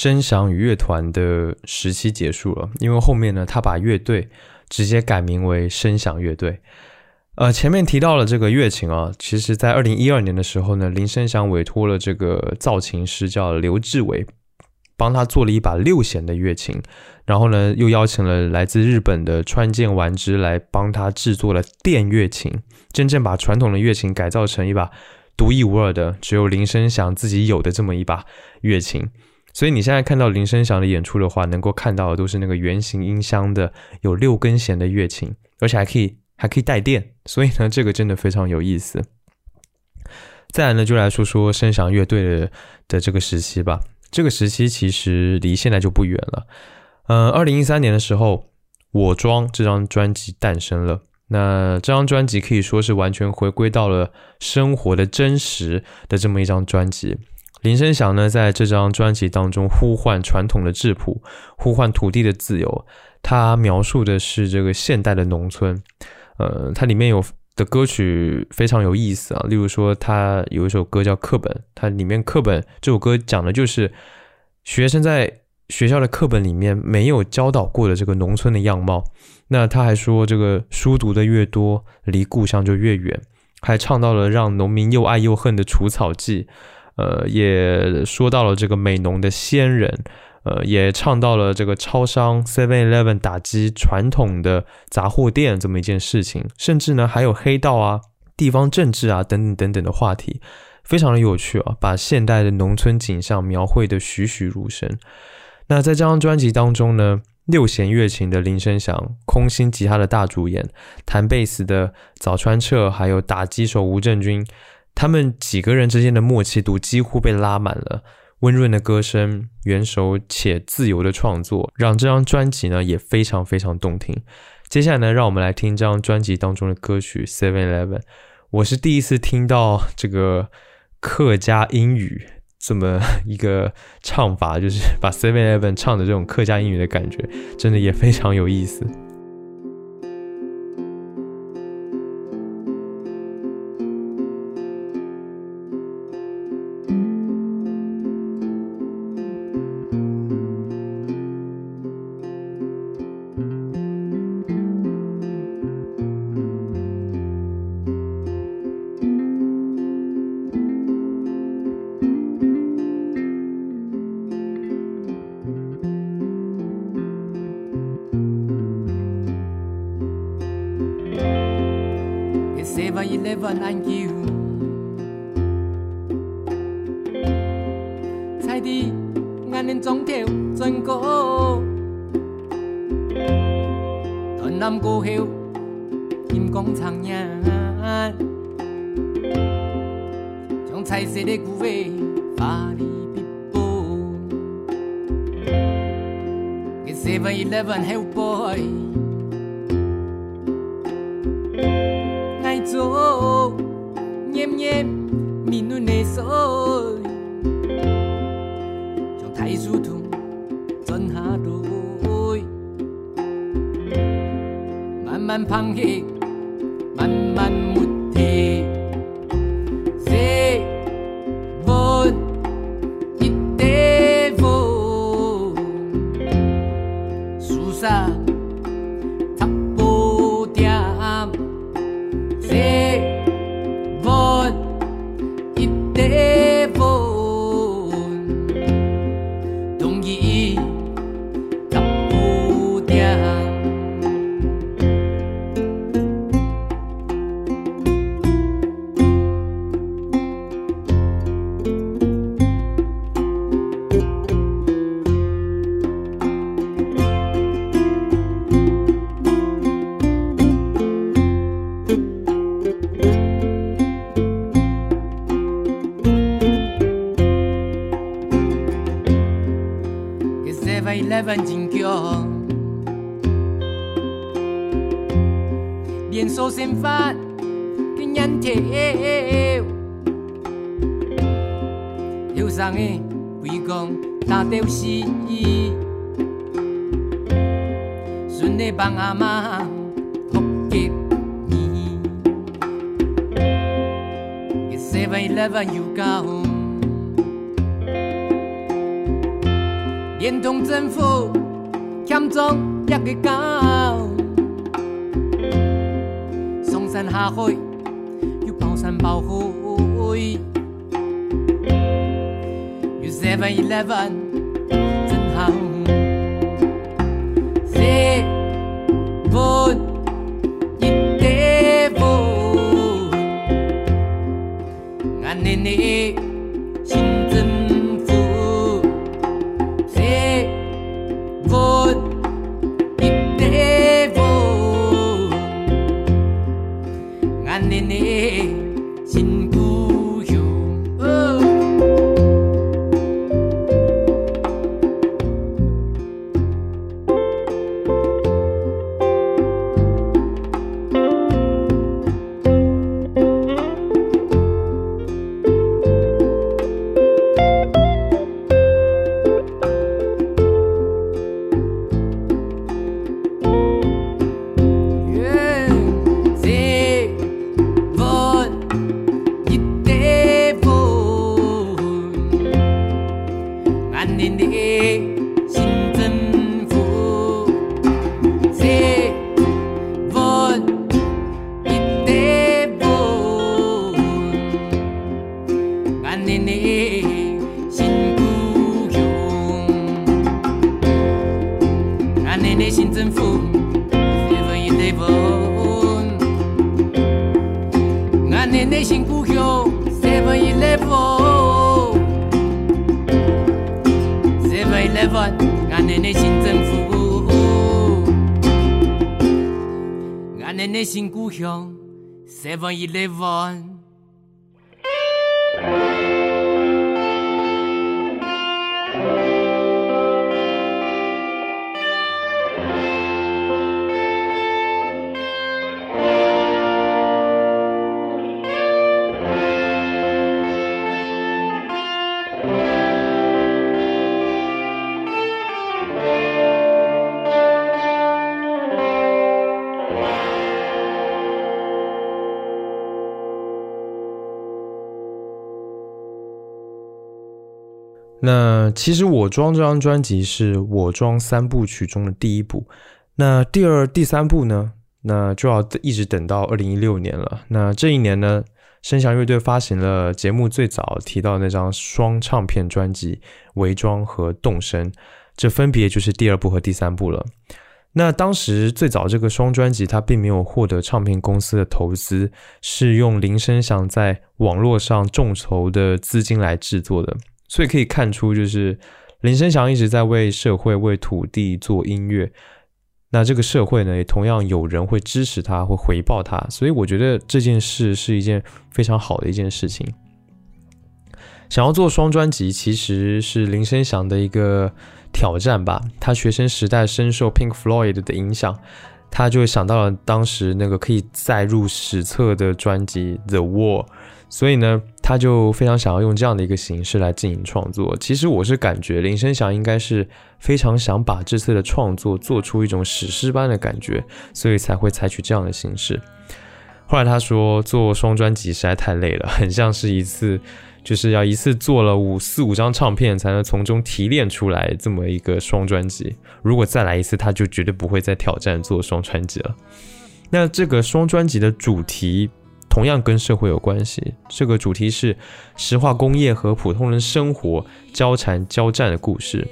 声响与乐团的时期结束了，因为后面呢，他把乐队直接改名为声响乐队。呃，前面提到了这个乐琴啊，其实在二零一二年的时候呢，林声祥委托了这个造琴师叫刘志伟，帮他做了一把六弦的乐琴，然后呢，又邀请了来自日本的川见丸之来帮他制作了电乐琴，真正把传统的乐琴改造成一把独一无二的，只有林声祥自己有的这么一把乐琴。所以你现在看到林声祥的演出的话，能够看到的都是那个圆形音箱的有六根弦的乐琴，而且还可以还可以带电，所以呢，这个真的非常有意思。再来呢，就来说说声响乐队的的这个时期吧。这个时期其实离现在就不远了。呃，二零一三年的时候，《我装》这张专辑诞生了。那这张专辑可以说是完全回归到了生活的真实的这么一张专辑。林声祥呢，在这张专辑当中呼唤传统的质朴，呼唤土地的自由。他描述的是这个现代的农村。呃，它里面有的歌曲非常有意思啊，例如说，他有一首歌叫《课本》，它里面课本这首歌讲的就是学生在学校的课本里面没有教导过的这个农村的样貌。那他还说，这个书读的越多，离故乡就越远。还唱到了让农民又爱又恨的除草剂。呃，也说到了这个美浓的仙人，呃，也唱到了这个超商 Seven Eleven 打击传统的杂货店这么一件事情，甚至呢还有黑道啊、地方政治啊等等等等的话题，非常的有趣啊，把现代的农村景象描绘的栩栩如生。那在这张专辑当中呢，六弦乐琴的林声祥，空心吉他的大主演，弹贝斯的早川彻，还有打击手吴正军。他们几个人之间的默契度几乎被拉满了，温润的歌声，圆熟且自由的创作，让这张专辑呢也非常非常动听。接下来呢，让我们来听这张专辑当中的歌曲《Seven Eleven》。我是第一次听到这个客家英语这么一个唱法，就是把《Seven Eleven》唱的这种客家英语的感觉，真的也非常有意思。顺利帮阿妈福给你，给 Seven Eleven 有高。连同政府欠中一个高，上山下海又包山包海，有 Seven Eleven 真好。Seven 一地方，俺奶其实我装这张专辑是我装三部曲中的第一部，那第二、第三部呢，那就要一直等到二零一六年了。那这一年呢，声响乐队发行了节目最早提到那张双唱片专辑《伪装》和《动身》，这分别就是第二部和第三部了。那当时最早这个双专辑，它并没有获得唱片公司的投资，是用林声祥在网络上众筹的资金来制作的。所以可以看出，就是林声祥一直在为社会、为土地做音乐。那这个社会呢，也同样有人会支持他，会回报他，所以我觉得这件事是一件非常好的一件事情。想要做双专辑，其实是林声祥的一个挑战吧。他学生时代深受 Pink Floyd 的影响，他就想到了当时那个可以载入史册的专辑《The War》，所以呢，他就非常想要用这样的一个形式来进行创作。其实我是感觉林声祥应该是非常想把这次的创作做出一种史诗般的感觉，所以才会采取这样的形式。后来他说，做双专辑实在太累了，很像是一次。就是要一次做了五四五张唱片，才能从中提炼出来这么一个双专辑。如果再来一次，他就绝对不会再挑战做双专辑了。那这个双专辑的主题同样跟社会有关系，这个主题是石化工业和普通人生活交缠交战的故事。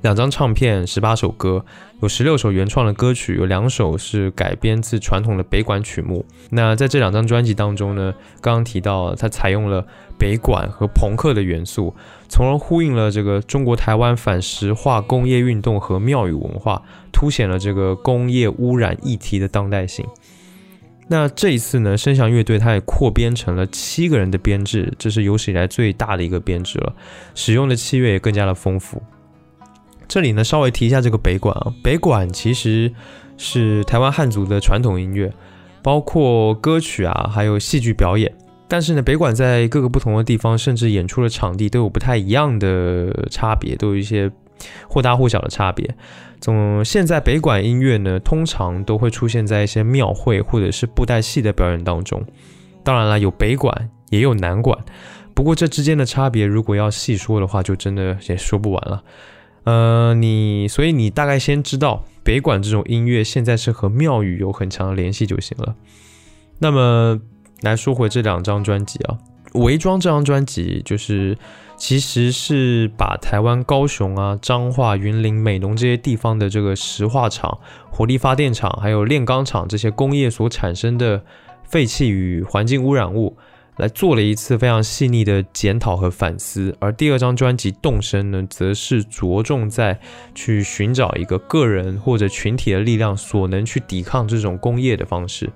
两张唱片，十八首歌，有十六首原创的歌曲，有两首是改编自传统的北管曲目。那在这两张专辑当中呢，刚刚提到它采用了北管和朋克的元素，从而呼应了这个中国台湾反石化工业运动和庙宇文化，凸显了这个工业污染议题的当代性。那这一次呢，声响乐队它也扩编成了七个人的编制，这是有史以来最大的一个编制了，使用的器乐也更加的丰富。这里呢，稍微提一下这个北管啊。北管其实是台湾汉族的传统音乐，包括歌曲啊，还有戏剧表演。但是呢，北管在各个不同的地方，甚至演出的场地都有不太一样的差别，都有一些或大或小的差别。总现在北管音乐呢，通常都会出现在一些庙会或者是布袋戏的表演当中。当然了，有北管也有南管，不过这之间的差别，如果要细说的话，就真的也说不完了。呃，你所以你大概先知道北管这种音乐现在是和庙宇有很强的联系就行了。那么来说回这两张专辑啊，《伪装》这张专辑就是其实是把台湾高雄啊、彰化、云林、美浓这些地方的这个石化厂、火力发电厂还有炼钢厂这些工业所产生的废气与环境污染物。来做了一次非常细腻的检讨和反思，而第二张专辑《动身》呢，则是着重在去寻找一个个人或者群体的力量所能去抵抗这种工业的方式。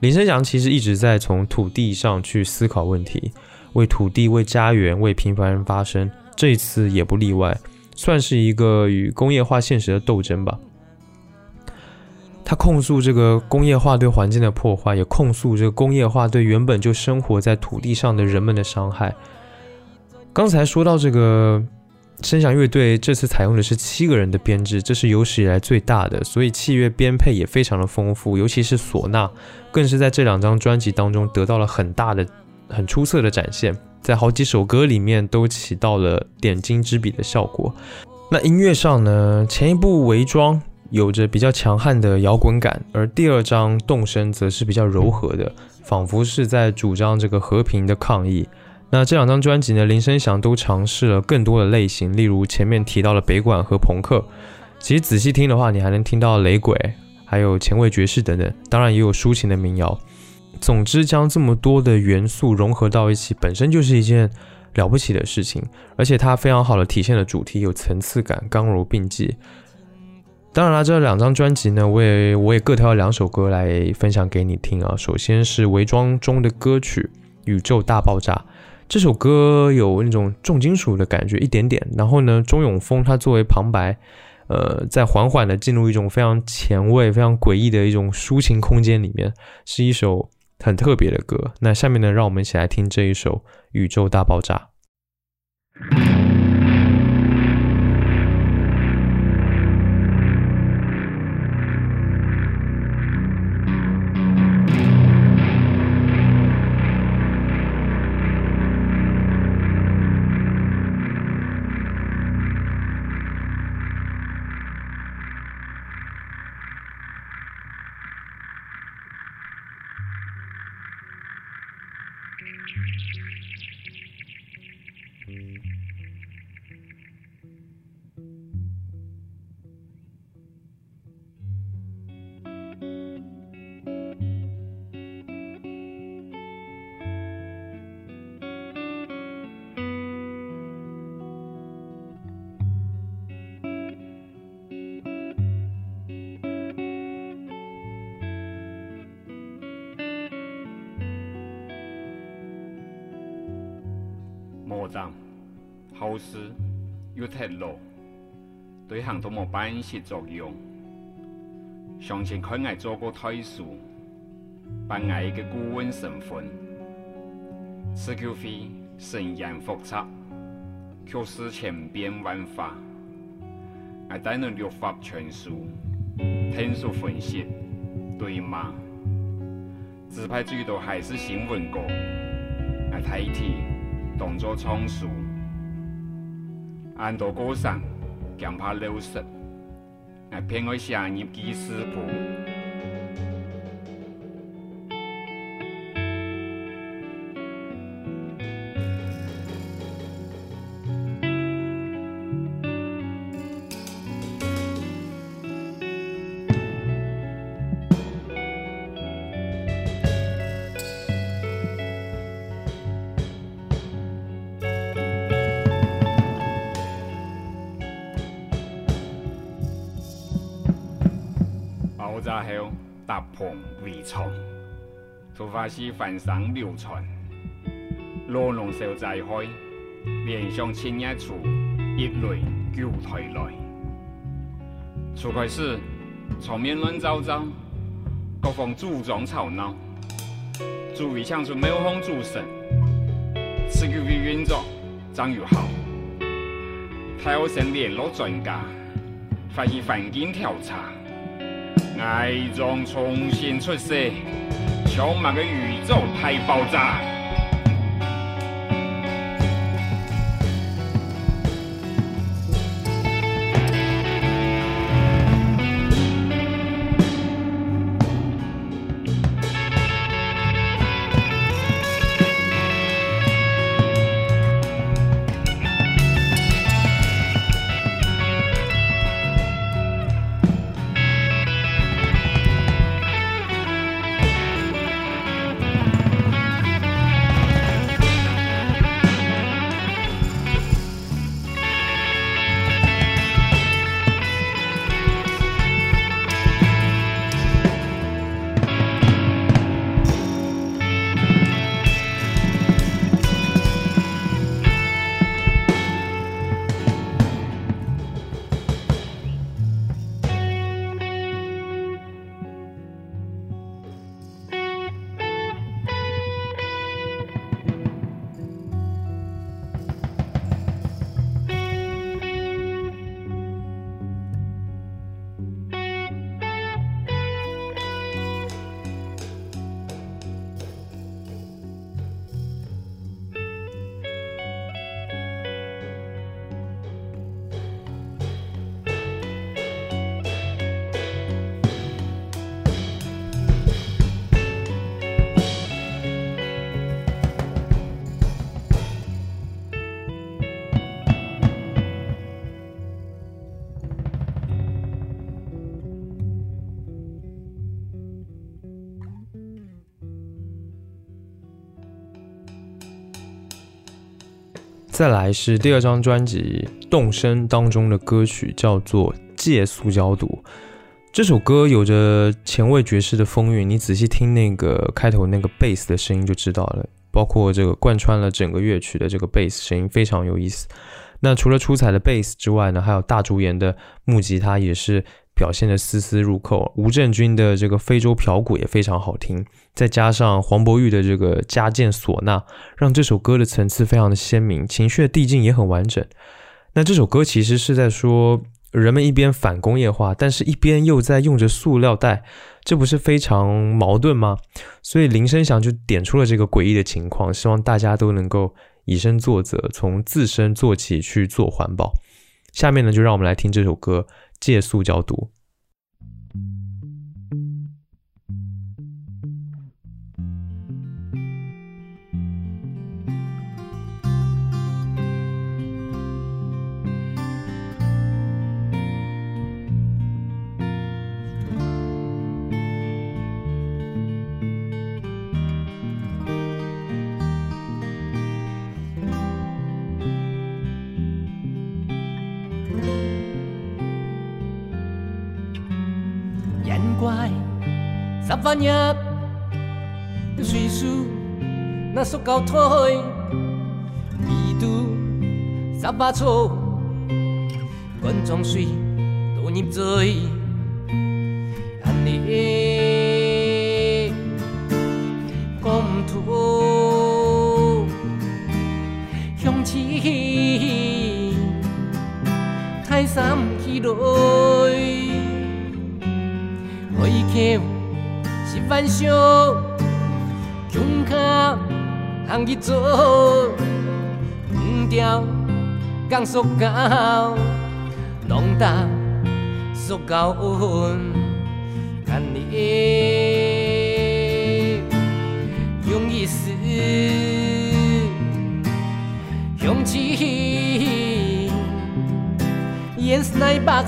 林声祥其实一直在从土地上去思考问题，为土地、为家园、为平凡人发声，这一次也不例外，算是一个与工业化现实的斗争吧。他控诉这个工业化对环境的破坏，也控诉这个工业化对原本就生活在土地上的人们的伤害。刚才说到这个声响乐队，这次采用的是七个人的编制，这是有史以来最大的，所以器乐编配也非常的丰富，尤其是唢呐，更是在这两张专辑当中得到了很大的、很出色的展现，在好几首歌里面都起到了点睛之笔的效果。那音乐上呢，前一部《伪装》。有着比较强悍的摇滚感，而第二张动身则是比较柔和的，仿佛是在主张这个和平的抗议。那这两张专辑呢，林声祥都尝试了更多的类型，例如前面提到了北管和朋克。其实仔细听的话，你还能听到雷鬼，还有前卫爵士等等，当然也有抒情的民谣。总之，将这么多的元素融合到一起，本身就是一件了不起的事情，而且它非常好的体现了主题有层次感，刚柔并济。当然了，这两张专辑呢，我也我也各挑了两首歌来分享给你听啊。首先是《伪装》中的歌曲《宇宙大爆炸》，这首歌有那种重金属的感觉一点点。然后呢，钟永峰他作为旁白，呃，在缓缓的进入一种非常前卫、非常诡异的一种抒情空间里面，是一首很特别的歌。那下面呢，让我们一起来听这一首《宇宙大爆炸》。办实作用。相信佢爱做过退数，扮爱嘅顾问身份，此球会深言复杂，却是千变万化，爱带能六法全书，听数分析，对吗？自拍最多还是新闻歌，爱睇题，动作仓促，按多歌上，强怕流失。爱偏爱下入记事簿。爆炸后搭棚围床，突发时翻上流传，罗龙受灾害，连上千一处，一雷救台来。初开始，场面乱糟糟，各方主张吵闹，注意抢出庙方主神，此局的运作张又好，太后省联络专家，发现环境调查。改装重新出世，充满个宇宙太爆炸。再来是第二张专辑《动身》当中的歌曲，叫做《借塑胶毒》。这首歌有着前卫爵士的风韵，你仔细听那个开头那个贝斯的声音就知道了。包括这个贯穿了整个乐曲的这个贝斯声音非常有意思。那除了出彩的贝斯之外呢，还有大竹研的木吉他也是表现的丝丝入扣。吴镇军的这个非洲瓢鼓也非常好听，再加上黄伯玉的这个加键唢呐，让这首歌的层次非常的鲜明，情绪的递进也很完整。那这首歌其实是在说，人们一边反工业化，但是一边又在用着塑料袋，这不是非常矛盾吗？所以林声祥就点出了这个诡异的情况，希望大家都能够以身作则，从自身做起去做环保。下面呢，就让我们来听这首歌《戒塑胶毒》。十万入水树那塑胶台，味道十八撮，滚装水倒入嘴，安尼讲唔吐，向前太山起来，可以叫是万象，强卡通去做。唔掉，讲塑胶，弄大塑胶温，看你用意思用起，演是奈把。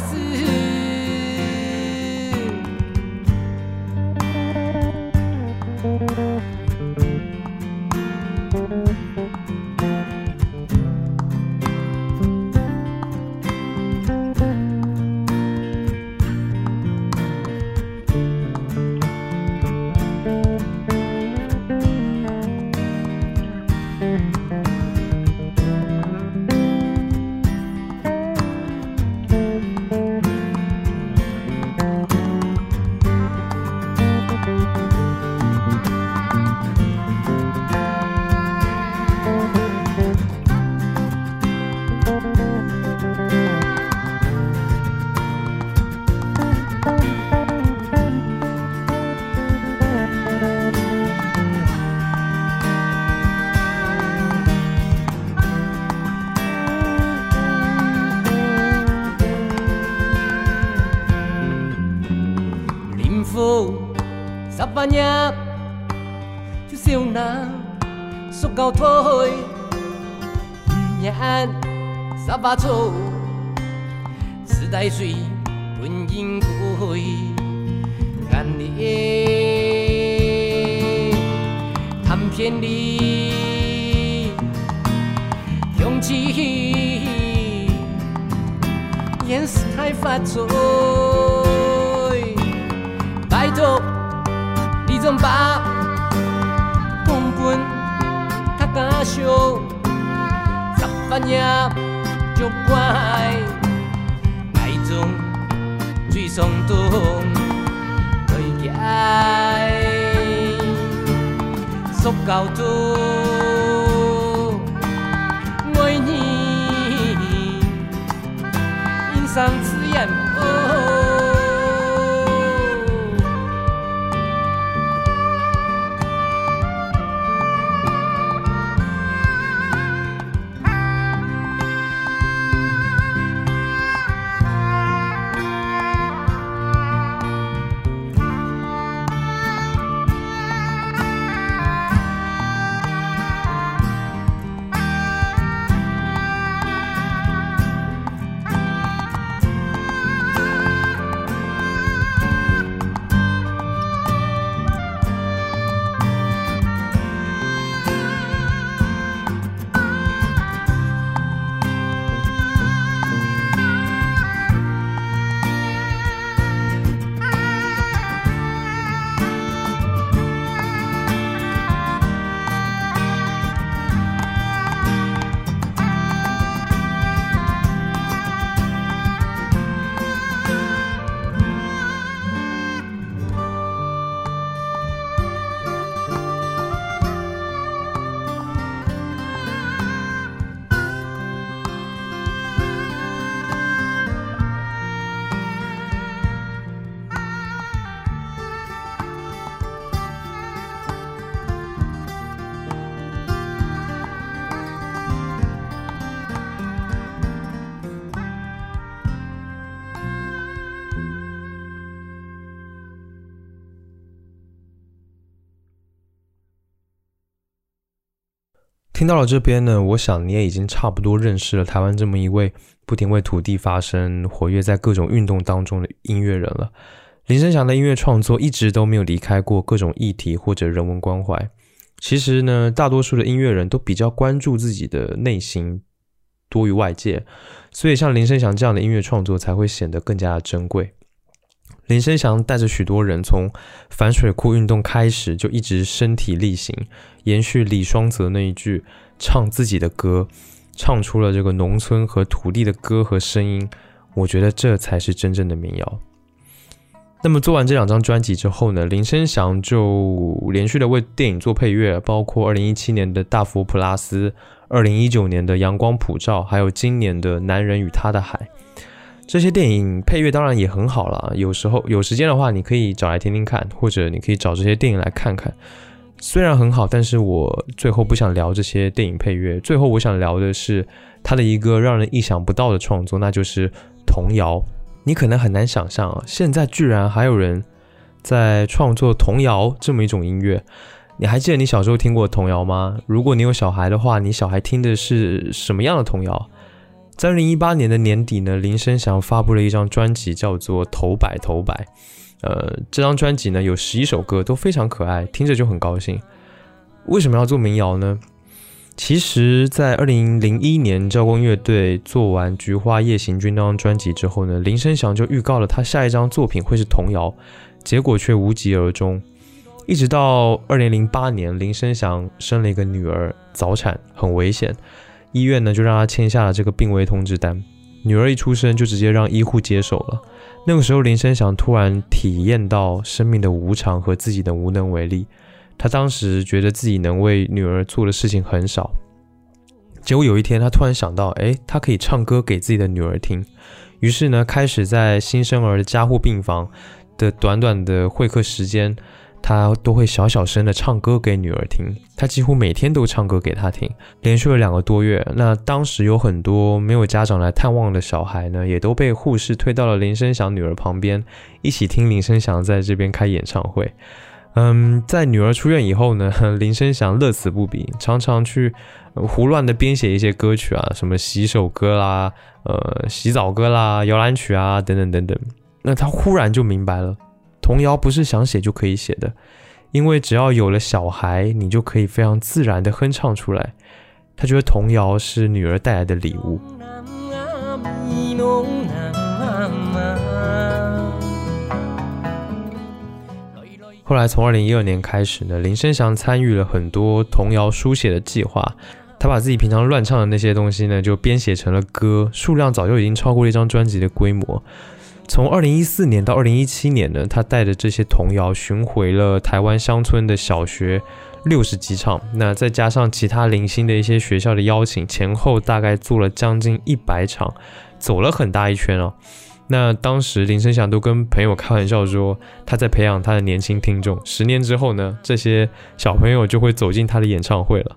塑胶腿，年十八撮，时代水本应归，干你谈偏离，勇气掩饰太发罪。拜托，你总把十八年就乖，爱中最松动，对解塑胶多，到了这边呢，我想你也已经差不多认识了台湾这么一位不停为土地发声、活跃在各种运动当中的音乐人了。林声祥的音乐创作一直都没有离开过各种议题或者人文关怀。其实呢，大多数的音乐人都比较关注自己的内心多于外界，所以像林声祥这样的音乐创作才会显得更加的珍贵。林声祥带着许多人从反水库运动开始，就一直身体力行，延续李双泽那一句“唱自己的歌”，唱出了这个农村和土地的歌和声音，我觉得这才是真正的民谣。那么做完这两张专辑之后呢，林声祥就连续的为电影做配乐，包括二零一七年的大佛普拉斯，二零一九年的阳光普照，还有今年的男人与他的海。这些电影配乐当然也很好了，有时候有时间的话，你可以找来听听看，或者你可以找这些电影来看看。虽然很好，但是我最后不想聊这些电影配乐，最后我想聊的是他的一个让人意想不到的创作，那就是童谣。你可能很难想象啊，现在居然还有人在创作童谣这么一种音乐。你还记得你小时候听过童谣吗？如果你有小孩的话，你小孩听的是什么样的童谣？在二零一八年的年底呢，林声祥发布了一张专辑，叫做《头摆头摆》。呃，这张专辑呢有十一首歌，都非常可爱，听着就很高兴。为什么要做民谣呢？其实，在二零零一年，交工乐队做完《菊花夜行军》那张专辑之后呢，林声祥就预告了他下一张作品会是童谣，结果却无疾而终。一直到二零零八年，林声祥生了一个女儿，早产很危险。医院呢就让他签下了这个病危通知单，女儿一出生就直接让医护接手了。那个时候林声祥突然体验到生命的无常和自己的无能为力，他当时觉得自己能为女儿做的事情很少。结果有一天他突然想到，哎，他可以唱歌给自己的女儿听，于是呢开始在新生儿的加护病房的短短的会客时间。他都会小小声的唱歌给女儿听，他几乎每天都唱歌给她听，连续了两个多月。那当时有很多没有家长来探望的小孩呢，也都被护士推到了林声祥女儿旁边，一起听林声祥在这边开演唱会。嗯，在女儿出院以后呢，林声祥乐此不疲，常常去胡乱的编写一些歌曲啊，什么洗手歌啦，呃，洗澡歌啦，摇篮曲啊，等等等等。那他忽然就明白了。童谣不是想写就可以写的，因为只要有了小孩，你就可以非常自然的哼唱出来。他觉得童谣是女儿带来的礼物。后来从二零一二年开始呢，林声祥参与了很多童谣书写的计划，他把自己平常乱唱的那些东西呢，就编写成了歌，数量早就已经超过了一张专辑的规模。从二零一四年到二零一七年呢，他带着这些童谣巡回了台湾乡村的小学六十几场，那再加上其他零星的一些学校的邀请，前后大概做了将近一百场，走了很大一圈哦。那当时林声祥都跟朋友开玩笑说，他在培养他的年轻听众，十年之后呢，这些小朋友就会走进他的演唱会了。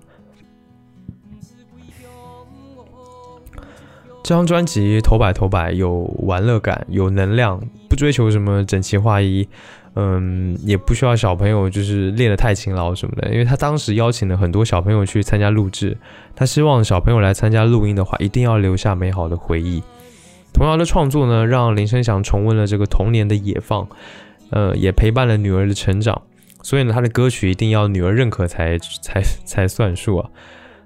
这张专辑头摆头摆有玩乐感，有能量，不追求什么整齐划一，嗯，也不需要小朋友就是练得太勤劳什么的。因为他当时邀请了很多小朋友去参加录制，他希望小朋友来参加录音的话，一定要留下美好的回忆。童谣的创作呢，让林声祥重温了这个童年的野放，呃，也陪伴了女儿的成长。所以呢，他的歌曲一定要女儿认可才才才算数啊。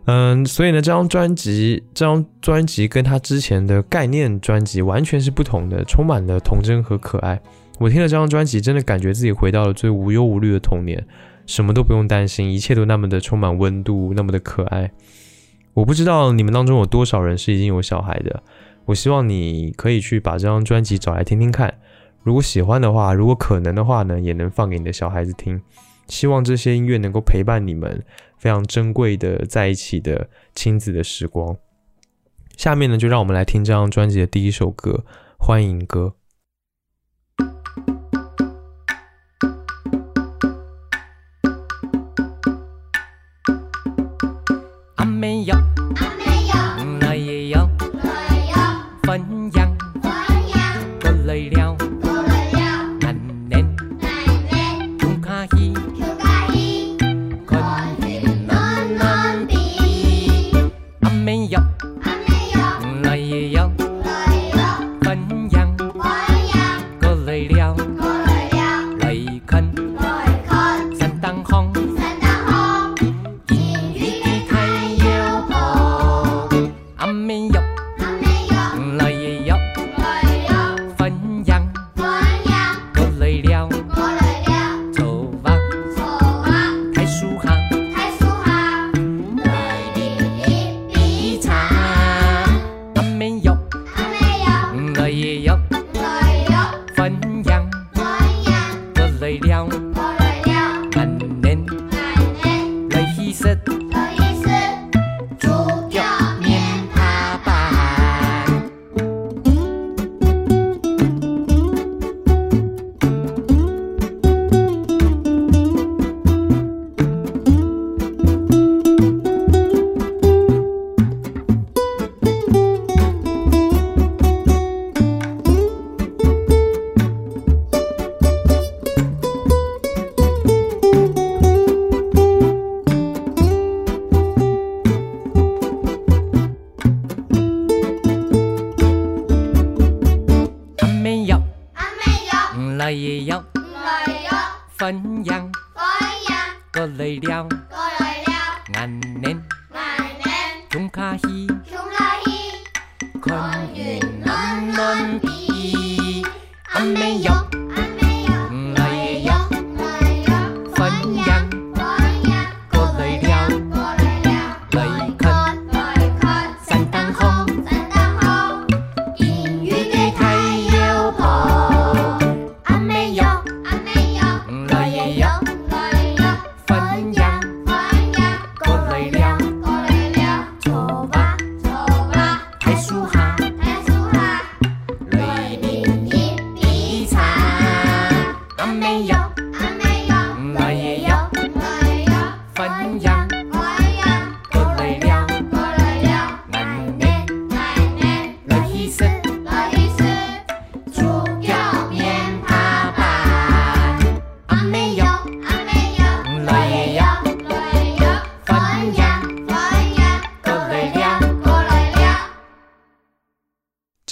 嗯，所以呢，这张专辑，这张专辑跟他之前的概念专辑完全是不同的，充满了童真和可爱。我听了这张专辑，真的感觉自己回到了最无忧无虑的童年，什么都不用担心，一切都那么的充满温度，那么的可爱。我不知道你们当中有多少人是已经有小孩的，我希望你可以去把这张专辑找来听听看。如果喜欢的话，如果可能的话呢，也能放给你的小孩子听。希望这些音乐能够陪伴你们非常珍贵的在一起的亲子的时光。下面呢，就让我们来听这张专辑的第一首歌《欢迎歌》。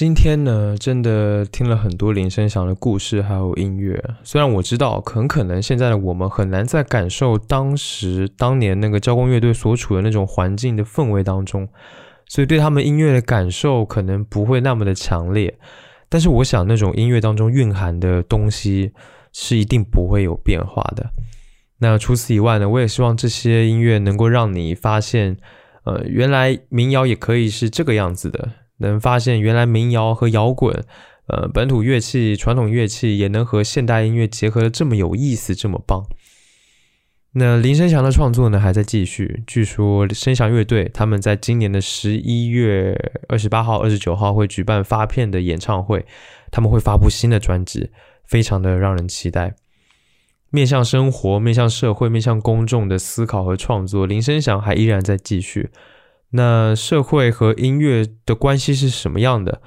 今天呢，真的听了很多林声祥的故事，还有音乐。虽然我知道，很可能现在的我们很难再感受当时当年那个交工乐队所处的那种环境的氛围当中，所以对他们音乐的感受可能不会那么的强烈。但是我想，那种音乐当中蕴含的东西是一定不会有变化的。那除此以外呢，我也希望这些音乐能够让你发现，呃，原来民谣也可以是这个样子的。能发现原来民谣和摇滚，呃，本土乐器、传统乐器也能和现代音乐结合的这么有意思，这么棒。那林声祥的创作呢还在继续，据说声祥乐队他们在今年的十一月二十八号、二十九号会举办发片的演唱会，他们会发布新的专辑，非常的让人期待。面向生活、面向社会、面向公众的思考和创作，林声祥还依然在继续。那社会和音乐的关系是什么样的？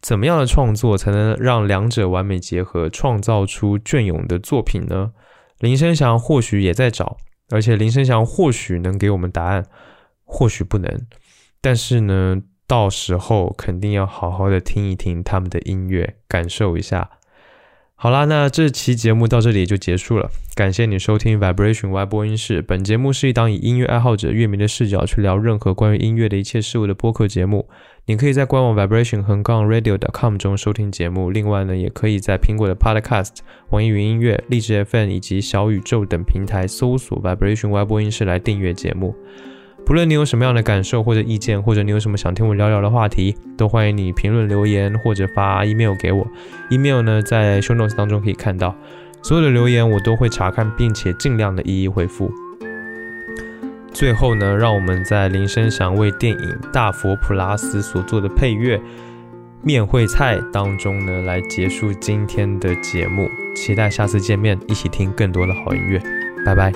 怎么样的创作才能让两者完美结合，创造出隽永的作品呢？林声祥或许也在找，而且林声祥或许能给我们答案，或许不能。但是呢，到时候肯定要好好的听一听他们的音乐，感受一下。好啦，那这期节目到这里就结束了。感谢你收听 Vibration Y 播音室。本节目是一档以音乐爱好者、乐迷的视角去聊任何关于音乐的一切事物的播客节目。你可以在官网 Vibration 横杠 Radio.com 中收听节目。另外呢，也可以在苹果的 Podcast、网易云音乐、荔枝 FM 以及小宇宙等平台搜索 Vibration Y 播音室来订阅节目。不论你有什么样的感受或者意见，或者你有什么想听我聊聊的话题，都欢迎你评论留言或者发 email 给我。email 呢，在 show notes 当中可以看到。所有的留言我都会查看，并且尽量的一一回复。最后呢，让我们在林声祥为电影《大佛普拉斯》所做的配乐《面会菜》当中呢，来结束今天的节目。期待下次见面，一起听更多的好音乐。拜拜。